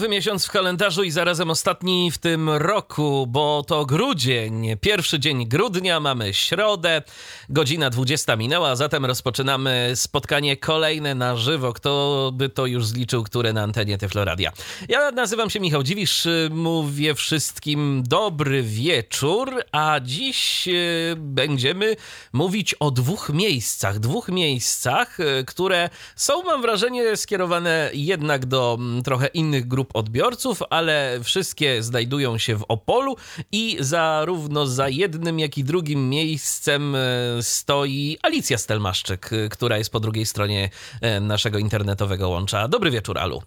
Nowy miesiąc w kalendarzu i zarazem ostatni w tym roku, bo to grudzień. Pierwszy dzień grudnia, mamy środę, godzina 20 minęła, zatem rozpoczynamy spotkanie kolejne na żywo. Kto by to już zliczył, które na antenie Tyfloradia. Ja nazywam się Michał Dziwisz, mówię wszystkim dobry wieczór, a dziś e, będziemy mówić o dwóch miejscach. Dwóch miejscach, e, które są, mam wrażenie, skierowane jednak do mm, trochę innych grup grup odbiorców, ale wszystkie znajdują się w Opolu i zarówno za jednym, jak i drugim miejscem e, stoi Alicja Stelmaszczyk, e, która jest po drugiej stronie e, naszego internetowego łącza. Dobry wieczór, Alu.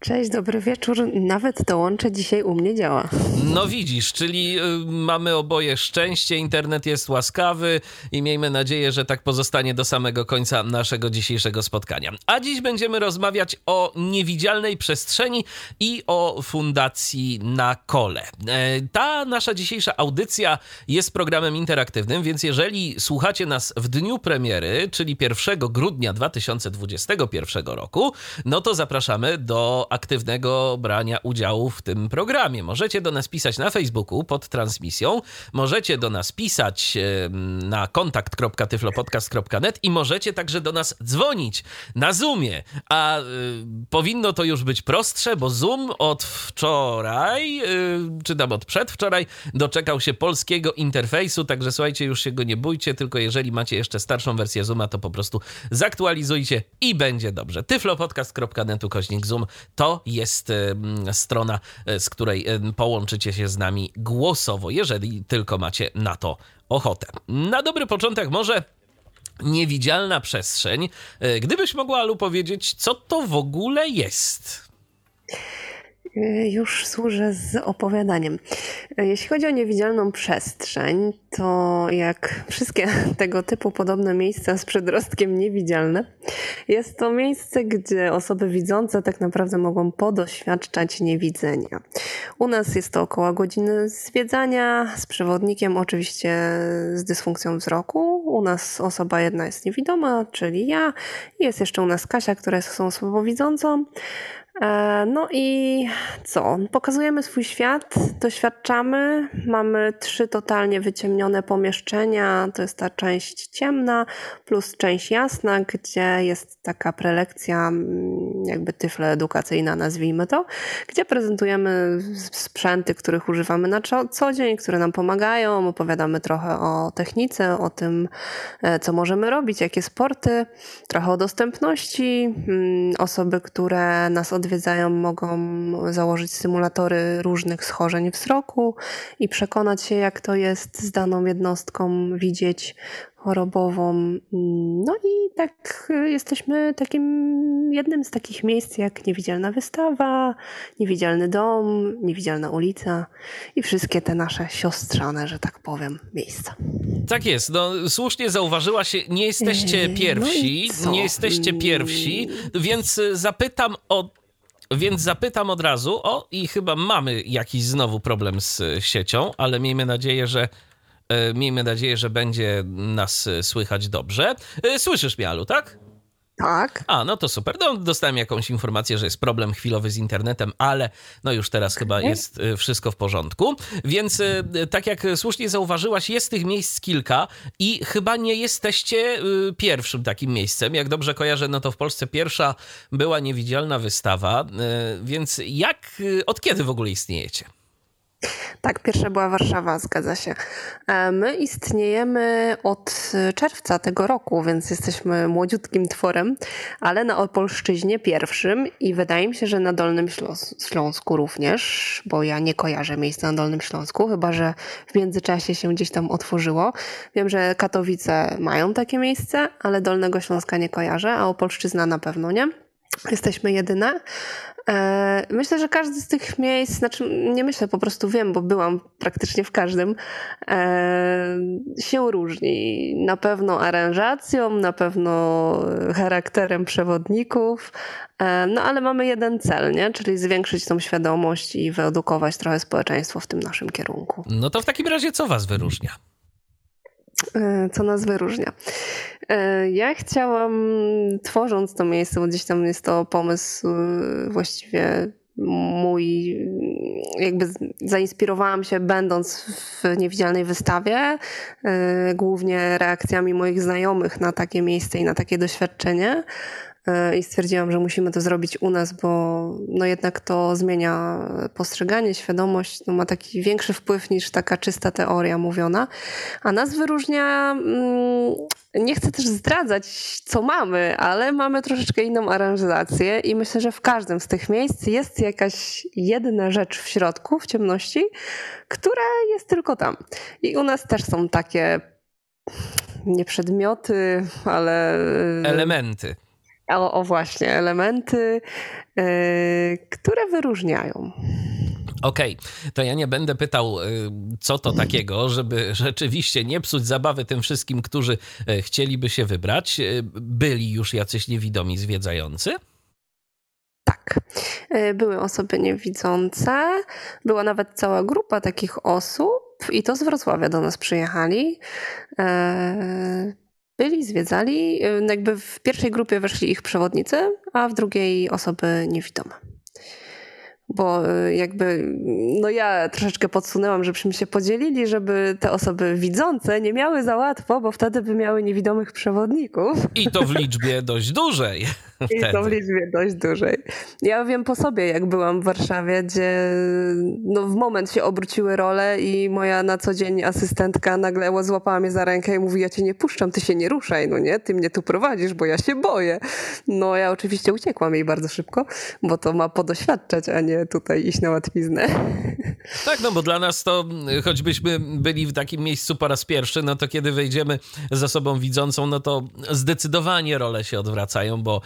Cześć, dobry wieczór. Nawet to łącze dzisiaj u mnie działa. No widzisz, czyli y, mamy oboje szczęście, internet jest łaskawy i miejmy nadzieję, że tak pozostanie do samego końca naszego dzisiejszego spotkania. A dziś będziemy rozmawiać o niewidzialnej przestrzeni i o fundacji na kole. E, ta nasza dzisiejsza audycja jest programem interaktywnym, więc jeżeli słuchacie nas w dniu premiery, czyli 1 grudnia 2021 roku, no to zapraszamy do aktywnego brania udziału w tym programie. Możecie do nas pisać na Facebooku pod transmisją, możecie do nas pisać na kontakt.tyflopodcast.net i możecie także do nas dzwonić na Zoomie. A y, powinno to już być prostsze, bo Zoom od wczoraj, y, czy tam od przedwczoraj, doczekał się polskiego interfejsu, także słuchajcie, już się go nie bójcie, tylko jeżeli macie jeszcze starszą wersję Zooma, to po prostu zaktualizujcie i będzie dobrze. tyflopodcast.netu kośnik Zoom to jest strona, e, z której połączycie się z nami głosowo, jeżeli tylko macie na to ochotę. Na dobry początek może niewidzialna przestrzeń. E, gdybyś mogła, Alu, powiedzieć, co to w ogóle jest? Y, już służę z opowiadaniem. Y, jeśli chodzi o niewidzialną przestrzeń, to jak wszystkie tego typu podobne miejsca z przedrostkiem niewidzialne, jest to miejsce, gdzie osoby widzące tak naprawdę mogą podoświadczać niewidzenia. U nas jest to około godziny zwiedzania z przewodnikiem, oczywiście z dysfunkcją wzroku. U nas osoba jedna jest niewidoma, czyli ja. Jest jeszcze u nas Kasia, która jest osobą widzącą. E, no i co? Pokazujemy swój świat, doświadczamy. Mamy trzy totalnie wyciemnione pomieszczenia. To jest ta część ciemna plus część jasna, gdzie jest taka prelekcja, mm, jakby tyfle edukacyjna, nazwijmy to, gdzie prezentujemy sprzęty, których używamy na co dzień, które nam pomagają. Opowiadamy trochę o technice, o tym, e, co możemy robić, jakie sporty, trochę o dostępności. Mm, osoby, które nas od odwiedzają, mogą założyć symulatory różnych schorzeń wzroku i przekonać się, jak to jest z daną jednostką, widzieć chorobową. No i tak y, jesteśmy takim jednym z takich miejsc jak niewidzialna wystawa, niewidzialny dom, niewidzialna ulica i wszystkie te nasze siostrzane, że tak powiem, miejsca. Tak jest. No, słusznie zauważyłaś, nie jesteście no pierwsi, no nie jesteście pierwsi, więc zapytam o więc zapytam od razu, o i chyba mamy jakiś znowu problem z siecią, ale miejmy nadzieję, że e, miejmy nadzieję, że będzie nas słychać dobrze. E, słyszysz mnie, Alu, tak? Tak. A, no to super. No, dostałem jakąś informację, że jest problem chwilowy z internetem, ale no już teraz chyba jest y, wszystko w porządku. Więc y, tak jak słusznie zauważyłaś, jest tych miejsc kilka i chyba nie jesteście y, pierwszym takim miejscem. Jak dobrze kojarzę, no to w Polsce pierwsza była niewidzialna wystawa. Więc jak, od kiedy w ogóle istniejecie? Tak, pierwsza była Warszawa, zgadza się. E, my istniejemy od czerwca tego roku, więc jesteśmy młodziutkim tworem, ale na Opolszczyźnie pierwszym i wydaje mi się, że na Dolnym Śląsku również, bo ja nie kojarzę miejsca na Dolnym Śląsku, chyba że w międzyczasie się gdzieś tam otworzyło. Wiem, że Katowice mają takie miejsce, ale Dolnego Śląska nie kojarzę, a Opolszczyzna na pewno nie. Jesteśmy jedyne. E, myślę, że każdy z tych miejsc, znaczy nie myślę, po prostu wiem, bo byłam praktycznie w każdym, e, się różni. Na pewno aranżacją, na pewno charakterem przewodników, e, no ale mamy jeden cel, nie? czyli zwiększyć tą świadomość i wyedukować trochę społeczeństwo w tym naszym kierunku. No to w takim razie co was wyróżnia? Co nas wyróżnia? E, ja chciałam, tworząc to miejsce, bo gdzieś tam jest to pomysł e, właściwie mój, jakby zainspirowałam się będąc w niewidzialnej wystawie, e, głównie reakcjami moich znajomych na takie miejsce i na takie doświadczenie. I stwierdziłam, że musimy to zrobić u nas, bo no jednak to zmienia postrzeganie, świadomość, no ma taki większy wpływ niż taka czysta teoria mówiona. A nas wyróżnia mm, nie chcę też zdradzać, co mamy, ale mamy troszeczkę inną aranżację i myślę, że w każdym z tych miejsc jest jakaś jedna rzecz w środku, w ciemności, która jest tylko tam. I u nas też są takie nie przedmioty, ale. Elementy. O, o właśnie, elementy, yy, które wyróżniają. Okej, okay. to ja nie będę pytał, y, co to takiego, żeby rzeczywiście nie psuć zabawy tym wszystkim, którzy y, chcieliby się wybrać. Byli już jacyś niewidomi zwiedzający? Tak, były osoby niewidzące, była nawet cała grupa takich osób i to z Wrocławia do nas przyjechali. Byli, zwiedzali, jakby w pierwszej grupie weszli ich przewodnicy, a w drugiej osoby niewidome bo y, jakby, no ja troszeczkę podsunęłam, żebyśmy się podzielili, żeby te osoby widzące nie miały za łatwo, bo wtedy by miały niewidomych przewodników. I to w liczbie dość dużej. I to w liczbie dość dużej. Ja wiem po sobie, jak byłam w Warszawie, gdzie no, w moment się obróciły role i moja na co dzień asystentka nagle złapała mnie za rękę i mówi, ja cię nie puszczam, ty się nie ruszaj, no nie, ty mnie tu prowadzisz, bo ja się boję. No ja oczywiście uciekłam jej bardzo szybko, bo to ma podoświadczać, a nie tutaj iść na łatwiznę. Tak, no bo dla nas to, choćbyśmy byli w takim miejscu po raz pierwszy, no to kiedy wejdziemy z osobą widzącą, no to zdecydowanie role się odwracają, bo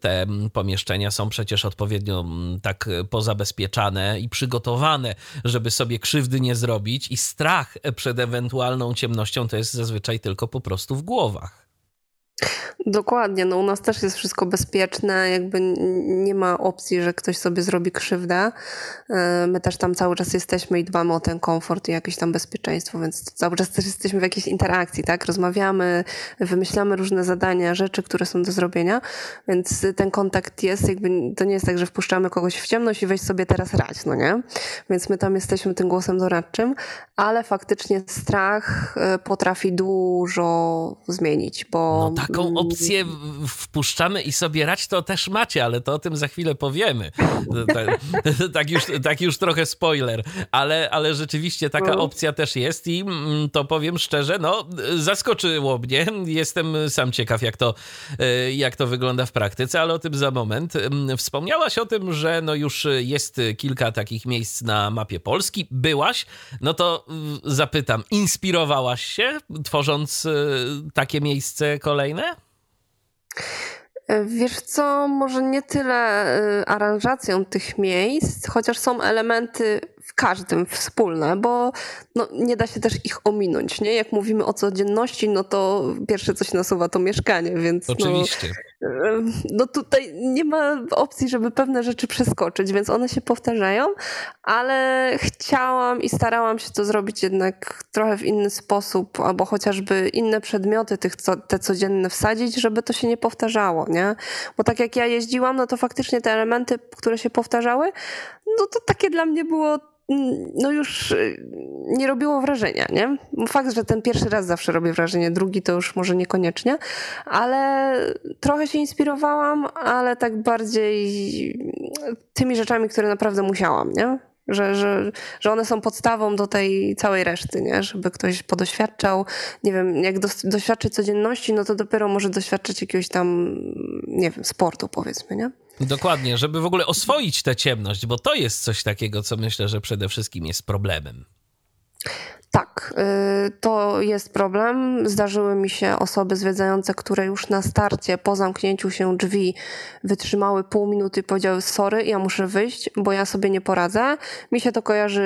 te pomieszczenia są przecież odpowiednio tak pozabezpieczane i przygotowane, żeby sobie krzywdy nie zrobić i strach przed ewentualną ciemnością to jest zazwyczaj tylko po prostu w głowach. Dokładnie, no u nas też jest wszystko bezpieczne, jakby nie ma opcji, że ktoś sobie zrobi krzywdę. E, my też tam cały czas jesteśmy i dbamy o ten komfort i jakieś tam bezpieczeństwo, więc cały czas też jesteśmy w jakiejś interakcji, tak? Rozmawiamy, wymyślamy różne zadania, rzeczy, które są do zrobienia, więc ten kontakt jest, jakby to nie jest tak, że wpuszczamy kogoś w ciemność i weź sobie teraz rać, no nie? Więc my tam jesteśmy tym głosem doradczym, ale faktycznie strach e, potrafi dużo zmienić, bo... No taką opcję opcję wpuszczamy i sobie rać to też macie, ale to o tym za chwilę powiemy. Tak, tak, już, tak już trochę spoiler, ale, ale rzeczywiście taka no. opcja też jest i mm, to powiem szczerze, no zaskoczyło mnie. Jestem sam ciekaw, jak to, e, jak to wygląda w praktyce, ale o tym za moment. Mm, wspomniałaś o tym, że no już jest kilka takich miejsc na mapie Polski. Byłaś, no to mm, zapytam, inspirowałaś się tworząc e, takie miejsce kolejne? Wiesz co, może nie tyle y, aranżacją tych miejsc, chociaż są elementy w każdym wspólne, bo no, nie da się też ich ominąć, nie? Jak mówimy o codzienności, no to pierwsze co się nasuwa to mieszkanie, więc no, Oczywiście. No, no tutaj nie ma opcji, żeby pewne rzeczy przeskoczyć, więc one się powtarzają, ale chciałam i starałam się to zrobić jednak trochę w inny sposób, albo chociażby inne przedmioty tych, te codzienne wsadzić, żeby to się nie powtarzało, nie? Bo tak jak ja jeździłam, no to faktycznie te elementy, które się powtarzały, no to takie dla mnie było no już y, nie robiło wrażenia, nie? Fakt, że ten pierwszy raz zawsze robi wrażenie, drugi to już może niekoniecznie, ale trochę się inspirowałam, ale tak bardziej tymi rzeczami, które naprawdę musiałam, nie? Że, że, że one są podstawą do tej całej reszty, nie? Żeby ktoś podoświadczał, nie wiem, jak do, doświadczyć codzienności, no to dopiero może doświadczyć jakiegoś tam, nie wiem, sportu powiedzmy, nie? Dokładnie, żeby w ogóle oswoić tę ciemność, bo to jest coś takiego, co myślę, że przede wszystkim jest problemem. To jest problem. Zdarzyły mi się osoby zwiedzające, które już na starcie, po zamknięciu się drzwi, wytrzymały pół minuty i powiedziały: Sorry, ja muszę wyjść, bo ja sobie nie poradzę. Mi się to kojarzy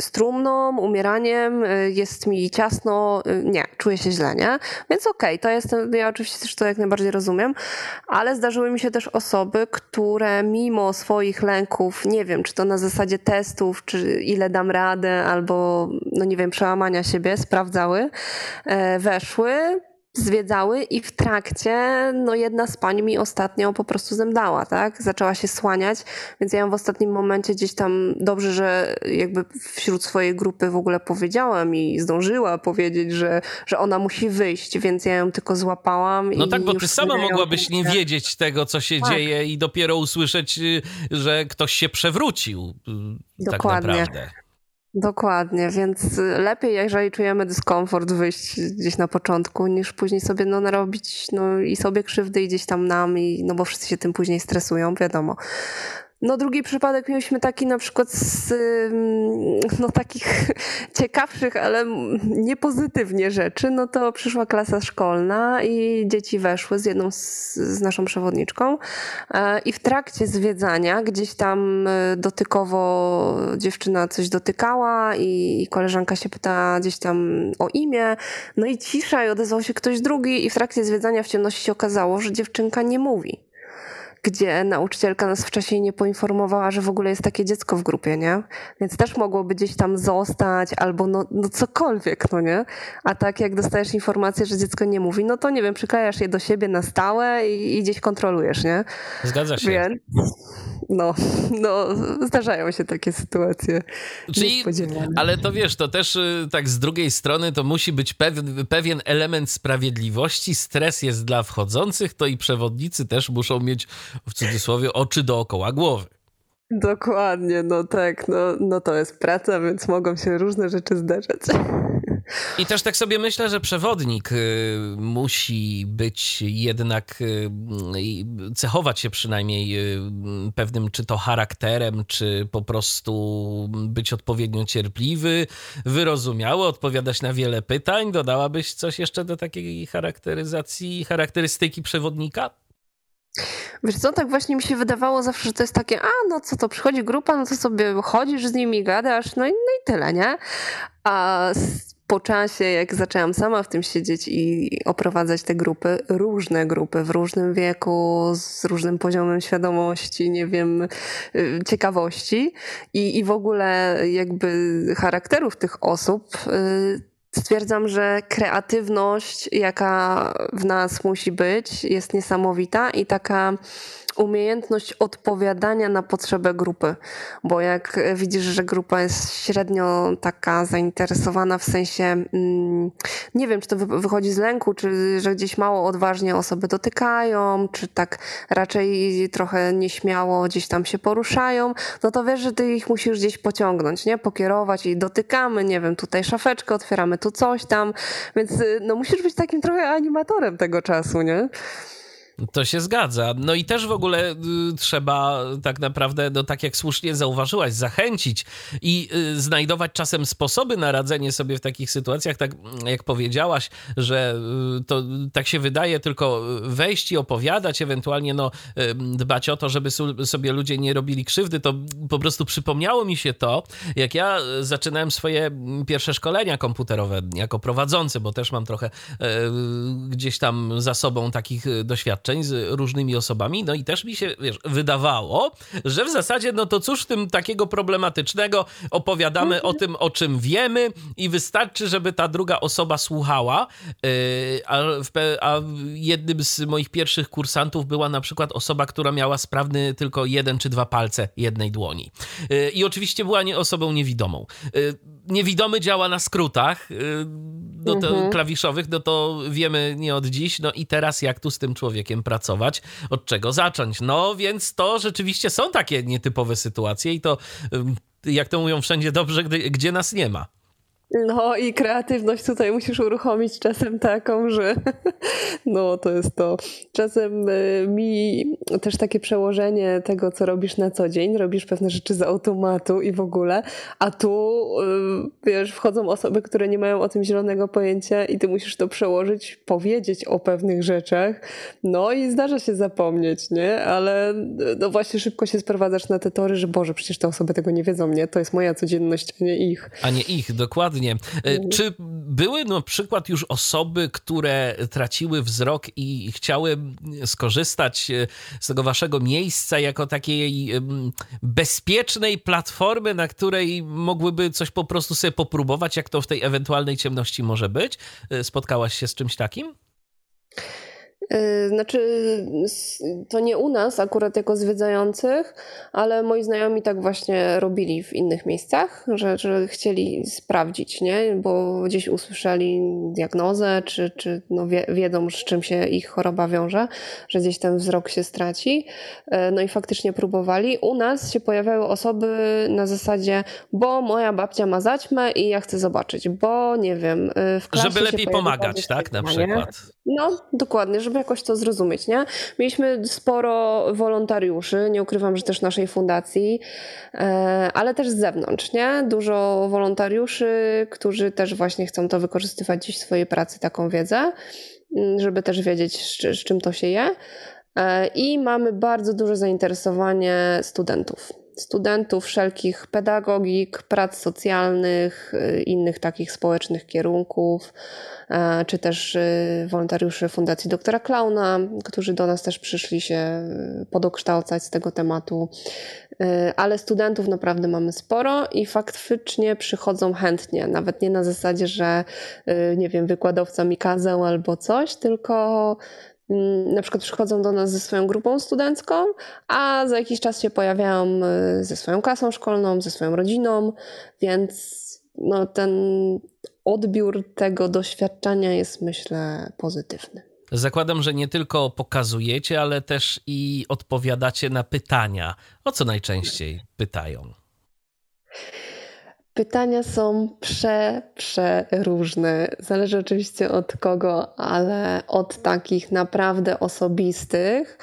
z trumną, umieraniem, jest mi ciasno, nie, czuję się źle, nie? Więc okej, okay, to jest, ja oczywiście też to jak najbardziej rozumiem, ale zdarzyły mi się też osoby, które mimo swoich lęków, nie wiem, czy to na zasadzie testów, czy ile dam radę, albo, no nie wiem, przełamania siebie, sprawdzały, e, weszły, zwiedzały i w trakcie, no jedna z pań mi ostatnio po prostu zemdlała, tak? Zaczęła się słaniać, więc ja ją w ostatnim momencie gdzieś tam dobrze, że jakby wśród swojej grupy w ogóle powiedziałam i zdążyła powiedzieć, że, że ona musi wyjść, więc ja ją tylko złapałam. No tak, bo ty sama mogłabyś nie wiedzieć tego, co się tak. dzieje i dopiero usłyszeć, y, że ktoś się przewrócił. Y, tak Dokładnie. Tak naprawdę. Dokładnie, więc lepiej, jeżeli czujemy dyskomfort, wyjść gdzieś na początku, niż później sobie no, narobić no, i sobie krzywdy i gdzieś tam nam, i, no bo wszyscy się tym później stresują, wiadomo. No drugi przypadek mieliśmy taki na przykład z no, takich ciekawszych, ale niepozytywnie rzeczy. No to przyszła klasa szkolna i dzieci weszły z jedną z, z naszą przewodniczką e, i w trakcie zwiedzania gdzieś tam e, dotykowo dziewczyna coś dotykała i, koleżanka się pyta gdzieś tam o imię. No i cisza i odezwał się ktoś drugi i w trakcie zwiedzania w ciemności się okazało, że dziewczynka nie mówi gdzie nauczycielka nas wcześniej nie poinformowała, że w ogóle jest takie dziecko w grupie, nie? Więc też mogłoby gdzieś tam zostać albo no, no cokolwiek, no nie? A tak jak dostajesz informację, że dziecko nie mówi, no to nie wiem, przyklejasz je do siebie na stałe i, i gdzieś kontrolujesz, nie? Zgadza się. Więc, no, no, zdarzają się takie sytuacje. Czyli, ale to wiesz, to też y, tak z drugiej strony to musi być pewien, pewien element sprawiedliwości. Stres jest dla wchodzących, to i przewodnicy też muszą mieć w cudzysłowie oczy dookoła głowy. Dokładnie, no tak, no, no to jest praca, więc mogą się różne rzeczy zdarzać. I też tak sobie myślę, że przewodnik y, musi być jednak, y, cechować się przynajmniej y, pewnym czy to charakterem, czy po prostu być odpowiednio cierpliwy, wyrozumiały, odpowiadać na wiele pytań. Dodałabyś coś jeszcze do takiej charakteryzacji, charakterystyki przewodnika? Wiesz co, tak właśnie mi się wydawało zawsze, że to jest takie, a no co to, przychodzi grupa, no to sobie chodzisz z nimi, gadasz, no i, no i tyle, nie? A po czasie, jak zaczęłam sama w tym siedzieć i oprowadzać te grupy, różne grupy w różnym wieku, z różnym poziomem świadomości, nie wiem, y, ciekawości. I, i w ogóle jakby charakterów tych osób, y, Stwierdzam, że kreatywność, jaka w nas musi być, jest niesamowita i taka umiejętność odpowiadania na potrzebę grupy, bo jak widzisz, że grupa jest średnio taka zainteresowana w sensie, mm, nie wiem, czy to wychodzi z lęku, czy że gdzieś mało odważnie osoby dotykają, czy tak raczej trochę nieśmiało gdzieś tam się poruszają, no to wiesz, że ty ich musisz gdzieś pociągnąć, nie? Pokierować i dotykamy, nie wiem, tutaj szafeczkę otwieramy, tu coś tam, więc no musisz być takim trochę animatorem tego czasu, nie? To się zgadza. No i też w ogóle y, trzeba tak naprawdę, no tak jak słusznie zauważyłaś, zachęcić i y, znajdować czasem sposoby na radzenie sobie w takich sytuacjach, tak jak powiedziałaś, że y, to tak się wydaje tylko wejść i opowiadać, ewentualnie no, dbać o to, żeby sobie ludzie nie robili krzywdy, to po prostu przypomniało mi się to, jak ja zaczynałem swoje pierwsze szkolenia komputerowe jako prowadzący, bo też mam trochę gdzieś tam za sobą takich doświadczeń doświadczeń z różnymi osobami, no i też mi się wiesz, wydawało, że w zasadzie, no to cóż w tym takiego problematycznego, opowiadamy o tym, o czym wiemy i wystarczy, żeby ta druga osoba słuchała, yy, a, a jednym z moich pierwszych kursantów była na przykład osoba, która miała sprawny tylko jeden czy dwa palce jednej dłoni. Yy, I oczywiście była nie osobą niewidomą. Yy, niewidomy działa na skrótach no to mhm. klawiszowych, no to wiemy nie od dziś. No i teraz jak tu z tym człowiekiem pracować? Od czego zacząć? No więc to rzeczywiście są takie nietypowe sytuacje i to, jak to mówią wszędzie dobrze, gdy, gdzie nas nie ma. No i kreatywność tutaj musisz uruchomić czasem taką, że no to jest to. Czasem y, mi też takie przełożenie tego, co robisz na co dzień, robisz pewne rzeczy z automatu i w ogóle, a tu y, wiesz, wchodzą osoby, które nie mają o tym zielonego pojęcia i ty musisz to przełożyć, powiedzieć o pewnych rzeczach, no i zdarza się zapomnieć, nie? Ale no właśnie szybko się sprowadzasz na te tory, że Boże, przecież te osoby tego nie wiedzą, nie? To jest moja codzienność, a nie ich. A nie ich, dokładnie Dokładnie. E, mhm. Czy były na przykład już osoby, które traciły wzrok i chciały skorzystać e, z tego waszego miejsca jako takiej bezpiecznej platformy, na której mogłyby coś po prostu sobie popróbować, jak to w tej ewentualnej ciemności może być? E, spotkałaś się z czymś takim? Y, znaczy, to nie u nas akurat jako zwiedzających, ale moi znajomi tak właśnie robili w innych miejscach, że, że chcieli sprawdzić, nie? bo gdzieś usłyszeli diagnozę, czy, czy no wie, wiedzą, z czym się ich choroba wiąże, że gdzieś ten wzrok się straci. Y, no i faktycznie próbowali. U nas się pojawiały osoby na zasadzie, bo moja babcia ma zaćmę i ja chcę zobaczyć, bo nie wiem. Y, w Żeby lepiej pomagać, tak? Na przykład. No, dokładnie, żeby jakoś to zrozumieć, nie? Mieliśmy sporo wolontariuszy, nie ukrywam, że też naszej fundacji, e, ale też z zewnątrz, nie? Dużo wolontariuszy, którzy też właśnie chcą to wykorzystywać gdzieś w swojej pracy, taką wiedzę, mm, żeby też wiedzieć, z, z czym to się je. E, I mamy bardzo duże zainteresowanie studentów studentów wszelkich pedagogik, prac socjalnych, y, innych takich społecznych kierunków, e, czy też y, wolontariuszy Fundacji Doktora Klauna, którzy do nas też przyszli się y, podokształcać z tego tematu. Ale studentów naprawdę mamy sporo i faktycznie przychodzą chętnie, nawet nie na zasadzie, że nie wiem, wykładowca mi kazał albo coś, tylko na przykład przychodzą do nas ze swoją grupą studencką, a za jakiś czas się pojawiają y, ze swoją klasą szkolną, ze swoją rodziną, więc no, ten odbiór tego doświadczenia jest myślę pozytywny. Zakładam, że nie tylko pokazujecie, ale też i odpowiadacie na pytania. O co najczęściej pytają? Pytania są prze, przeróżne. Zależy oczywiście od kogo, ale od takich naprawdę osobistych,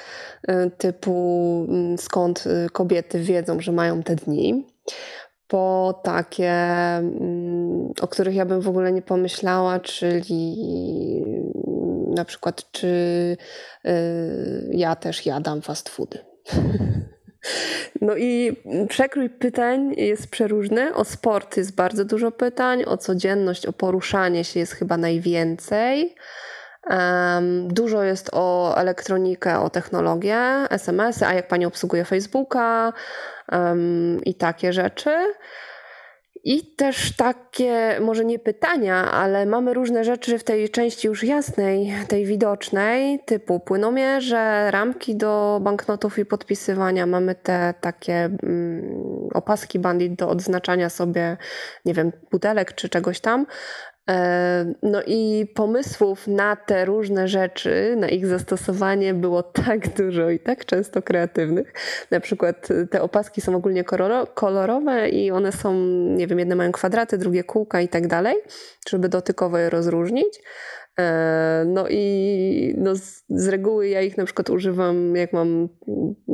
y, typu mm, skąd y, kobiety wiedzą, że mają te dni, po takie, mm, o których ja bym w ogóle nie pomyślała, czyli na przykład, czy y, ja też jadam fast foody. No i przekrój pytań jest przeróżny. O sport jest bardzo dużo pytań, o codzienność, o poruszanie się jest chyba najwięcej. Um, dużo jest o elektronikę, o technologię, SMS-y, a jak pani obsługuje Facebooka um, i takie rzeczy. I też takie, może nie pytania, ale mamy różne rzeczy w tej części już jasnej, tej widocznej, typu płynomierze, ramki do banknotów i podpisywania. Mamy te takie mm, opaski bandit do odznaczania sobie, nie wiem, butelek czy czegoś tam. E, no i pomysłów na te różne rzeczy, na ich zastosowanie było tak dużo i tak często kreatywnych. Na przykład te opaski są ogólnie kolorowe i one są, nie wiem, jedne mają kwadraty, drugie kółka i tak dalej, żeby dotykowo je rozróżnić. E, no i no z, z, reguły ja ich na przykład używam, jak mam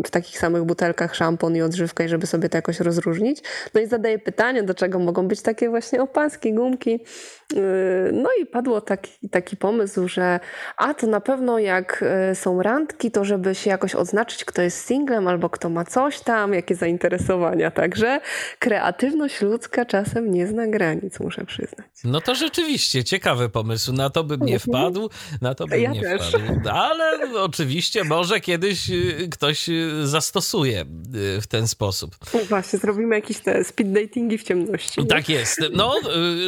w takich samych butelkach szampon i odżywkę, żeby sobie to jakoś rozróżnić. No i zadaję pytanie, do czego mogą być takie właśnie opaski, gumki. E, no i padło taki, taki pomysł, że a to na pewno jak e, są randki, to żeby się jakoś odznaczyć, kto jest singlem albo kto ma coś tam, jakie zainteresowania. Także kreatywność ludzka czasem nie zna granic, muszę przyznać. No to rzeczywiście ciekawy pomysł. Na to bym nie nie wpadł, na to bym ja nie też. wpadł. Ale oczywiście może kiedyś y, ktoś y, zastosuje y, w ten sposób. No właśnie, zrobimy jakieś te speed datingi w ciemności. Nie? Tak jest. No,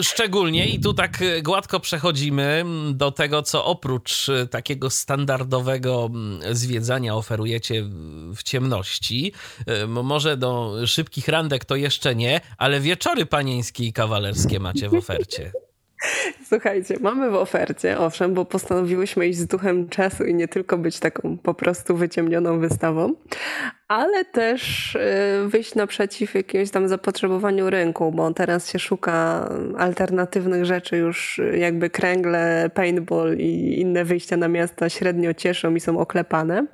szczególnie i tu tak gładko przechodzimy do tego, co oprócz takiego standardowego mm, zwiedzania oferujecie w ciemności. Może do szybkich randek to jeszcze nie, ale wieczory panieńskie i kawalerskie macie w ofercie. Słuchajcie, mamy w ofercie, owszem, bo postanowiłyśmy iść z duchem czasu i nie tylko być taką po prostu wyciemnioną wystawą, ale też y, wyjść naprzeciw jakiemuś tam zapotrzebowaniu rynku, bo teraz się szuka alternatywnych rzeczy, już jakby kręgle, paintball i inne wyjścia na miasta średnio cieszą i są oklepane.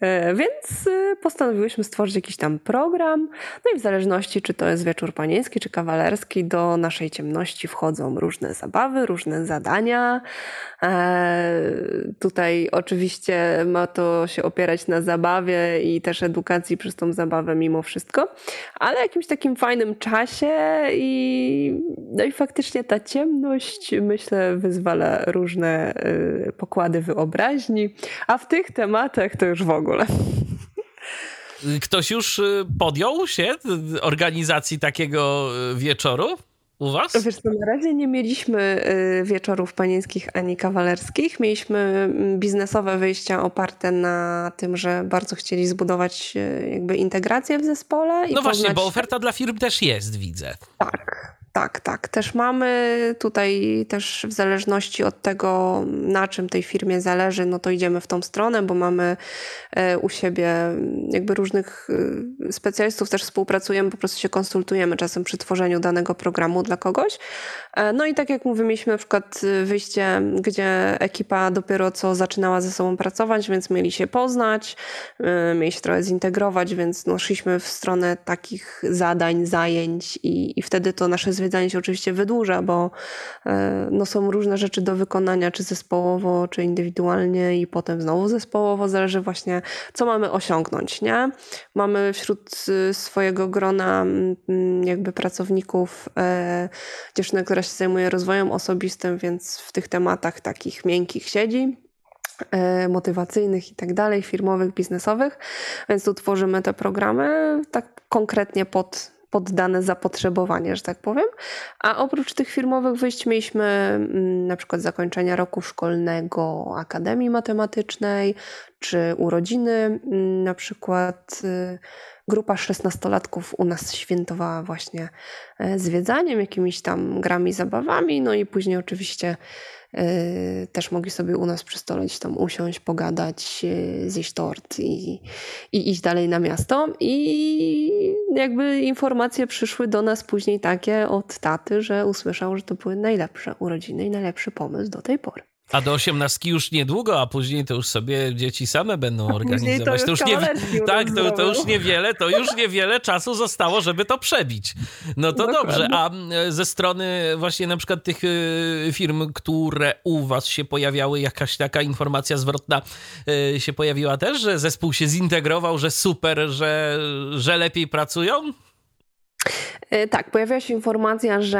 E, więc y, postanowiłyśmy stworzyć jakiś tam program, no i w zależności czy to jest wieczór panieński czy kawalerski, do naszej ciemności wchodzą różne zabawy, różne zadania. E, tutaj oczywiście ma to się opierać na zabawie i też edukacji przez tą zabawę mimo wszystko, ale jakimś takim fajnym czasie i, no i faktycznie ta ciemność myślę wyzwala różne y, pokłady wyobraźni, a w tych tematach to już w ogóle. Ktoś już y, podjął się organizacji takiego y, wieczoru? U was? Wiesz co, na razie nie mieliśmy wieczorów panieńskich ani kawalerskich. Mieliśmy mm, biznesowe wyjścia oparte na tym, że bardzo chcieli zbudować jakby integrację w zespole. no właśnie, bo oferta dla firm też jest, widzę. Tak, tak, tak. Też mamy tutaj też w zależności od tego, na czym tej firmie zależy, no to idziemy w tą stronę, bo mamy e, u siebie jakby różnych e, specjalistów, też współpracujemy, po prostu się konsultujemy czasem przy tworzeniu danego programu dla kogoś. E, no i tak jak mówię, mieliśmy na przykład wyjście, gdzie ekipa dopiero co zaczynała ze sobą pracować, więc mieli się poznać, mieli się trochę zintegrować, więc no, szliśmy w stronę takich zadań, zajęć i, i wtedy to nasze zwiedzanie się oczywiście wydłuża, bo e, no, są różne rzeczy do wykonania, czy zespołowo, czy indywidualnie i potem znowu zespołowo, zależy właśnie co mamy osiągnąć, nie? Mamy wśród y, swojego grona jakby pracowników e, dziewczynę, która się zajmuje rozwojem osobistym, więc w tych tematach takich miękkich siedzi e, motywacyjnych i tak dalej, firmowych, biznesowych, więc tu tworzymy te programy tak konkretnie pod pod dane zapotrzebowanie, że tak powiem. A oprócz tych firmowych wyjść mieliśmy mm, na przykład zakończenia roku szkolnego Akademii Matematycznej, czy urodziny, mm, na przykład y, grupa 16-latków u nas świętowała właśnie e, zwiedzaniem, jakimiś tam grami, zabawami, no i później oczywiście też mogli sobie u nas przy stole tam usiąść, pogadać, y, zjeść tort i, i iść dalej na miasto. I jakby informacje przyszły do nas później takie od taty, że usłyszał, że to były najlepsze urodziny i najlepszy pomysł do tej pory. A do osiemnastki już niedługo, a później to już sobie dzieci same będą organizować. To już, to już nie, tak, to, to, już niewiele, to już niewiele czasu zostało, żeby to przebić. No to Dokładnie. dobrze. A e, ze strony właśnie na przykład tych e, firm, które u was się pojawiały, jakaś taka informacja zwrotna e, się pojawiła też, że zespół się zintegrował, że super, że, że lepiej pracują? Tak, pojawiła się informacja, że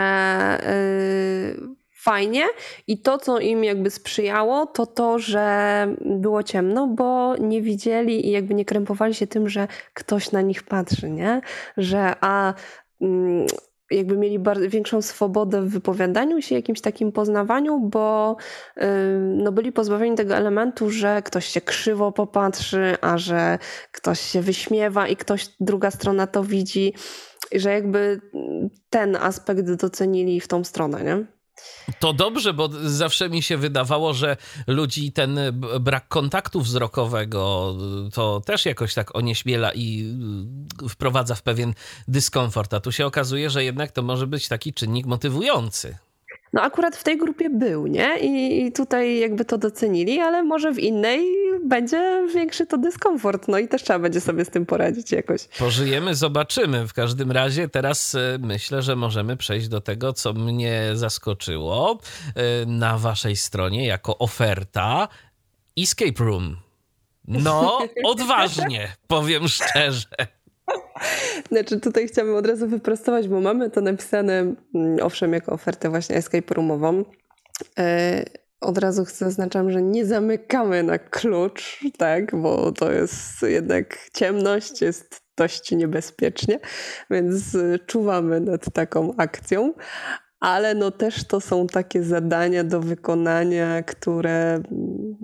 fajnie i to, co im jakby sprzyjało, to to, że było ciemno, bo nie widzieli i jakby nie krępowali się tym, że ktoś na nich patrzy, nie? Że a mm, jakby mieli większą swobodę w wypowiadaniu się, jakimś takim poznawaniu, bo no, byli pozbawieni tego elementu, że ktoś się krzywo popatrzy, a że ktoś się wyśmiewa i ktoś, druga strona to widzi, że jakby ten aspekt docenili w tą stronę, nie? To dobrze, bo zawsze mi się wydawało, że ludzi ten brak kontaktu wzrokowego to też jakoś tak onieśmiela i wprowadza w pewien dyskomfort. A tu się okazuje, że jednak to może być taki czynnik motywujący. No akurat w tej grupie był, nie? I tutaj jakby to docenili, ale może w innej będzie większy to dyskomfort, no i też trzeba będzie sobie z tym poradzić jakoś. Pożyjemy, zobaczymy. W każdym razie teraz e, myślę, że możemy przejść do tego, co mnie zaskoczyło e, na waszej stronie jako oferta Escape Room. No, odważnie, powiem szczerze. Znaczy tutaj chciałabym od razu wyprostować, bo mamy to napisane, mm, owszem, jako ofertę właśnie escape roomową. E, od razu zaznaczam, że nie zamykamy na klucz, tak, bo to jest jednak ciemność, jest dość niebezpiecznie, więc czuwamy nad taką akcją, ale no też to są takie zadania do wykonania, które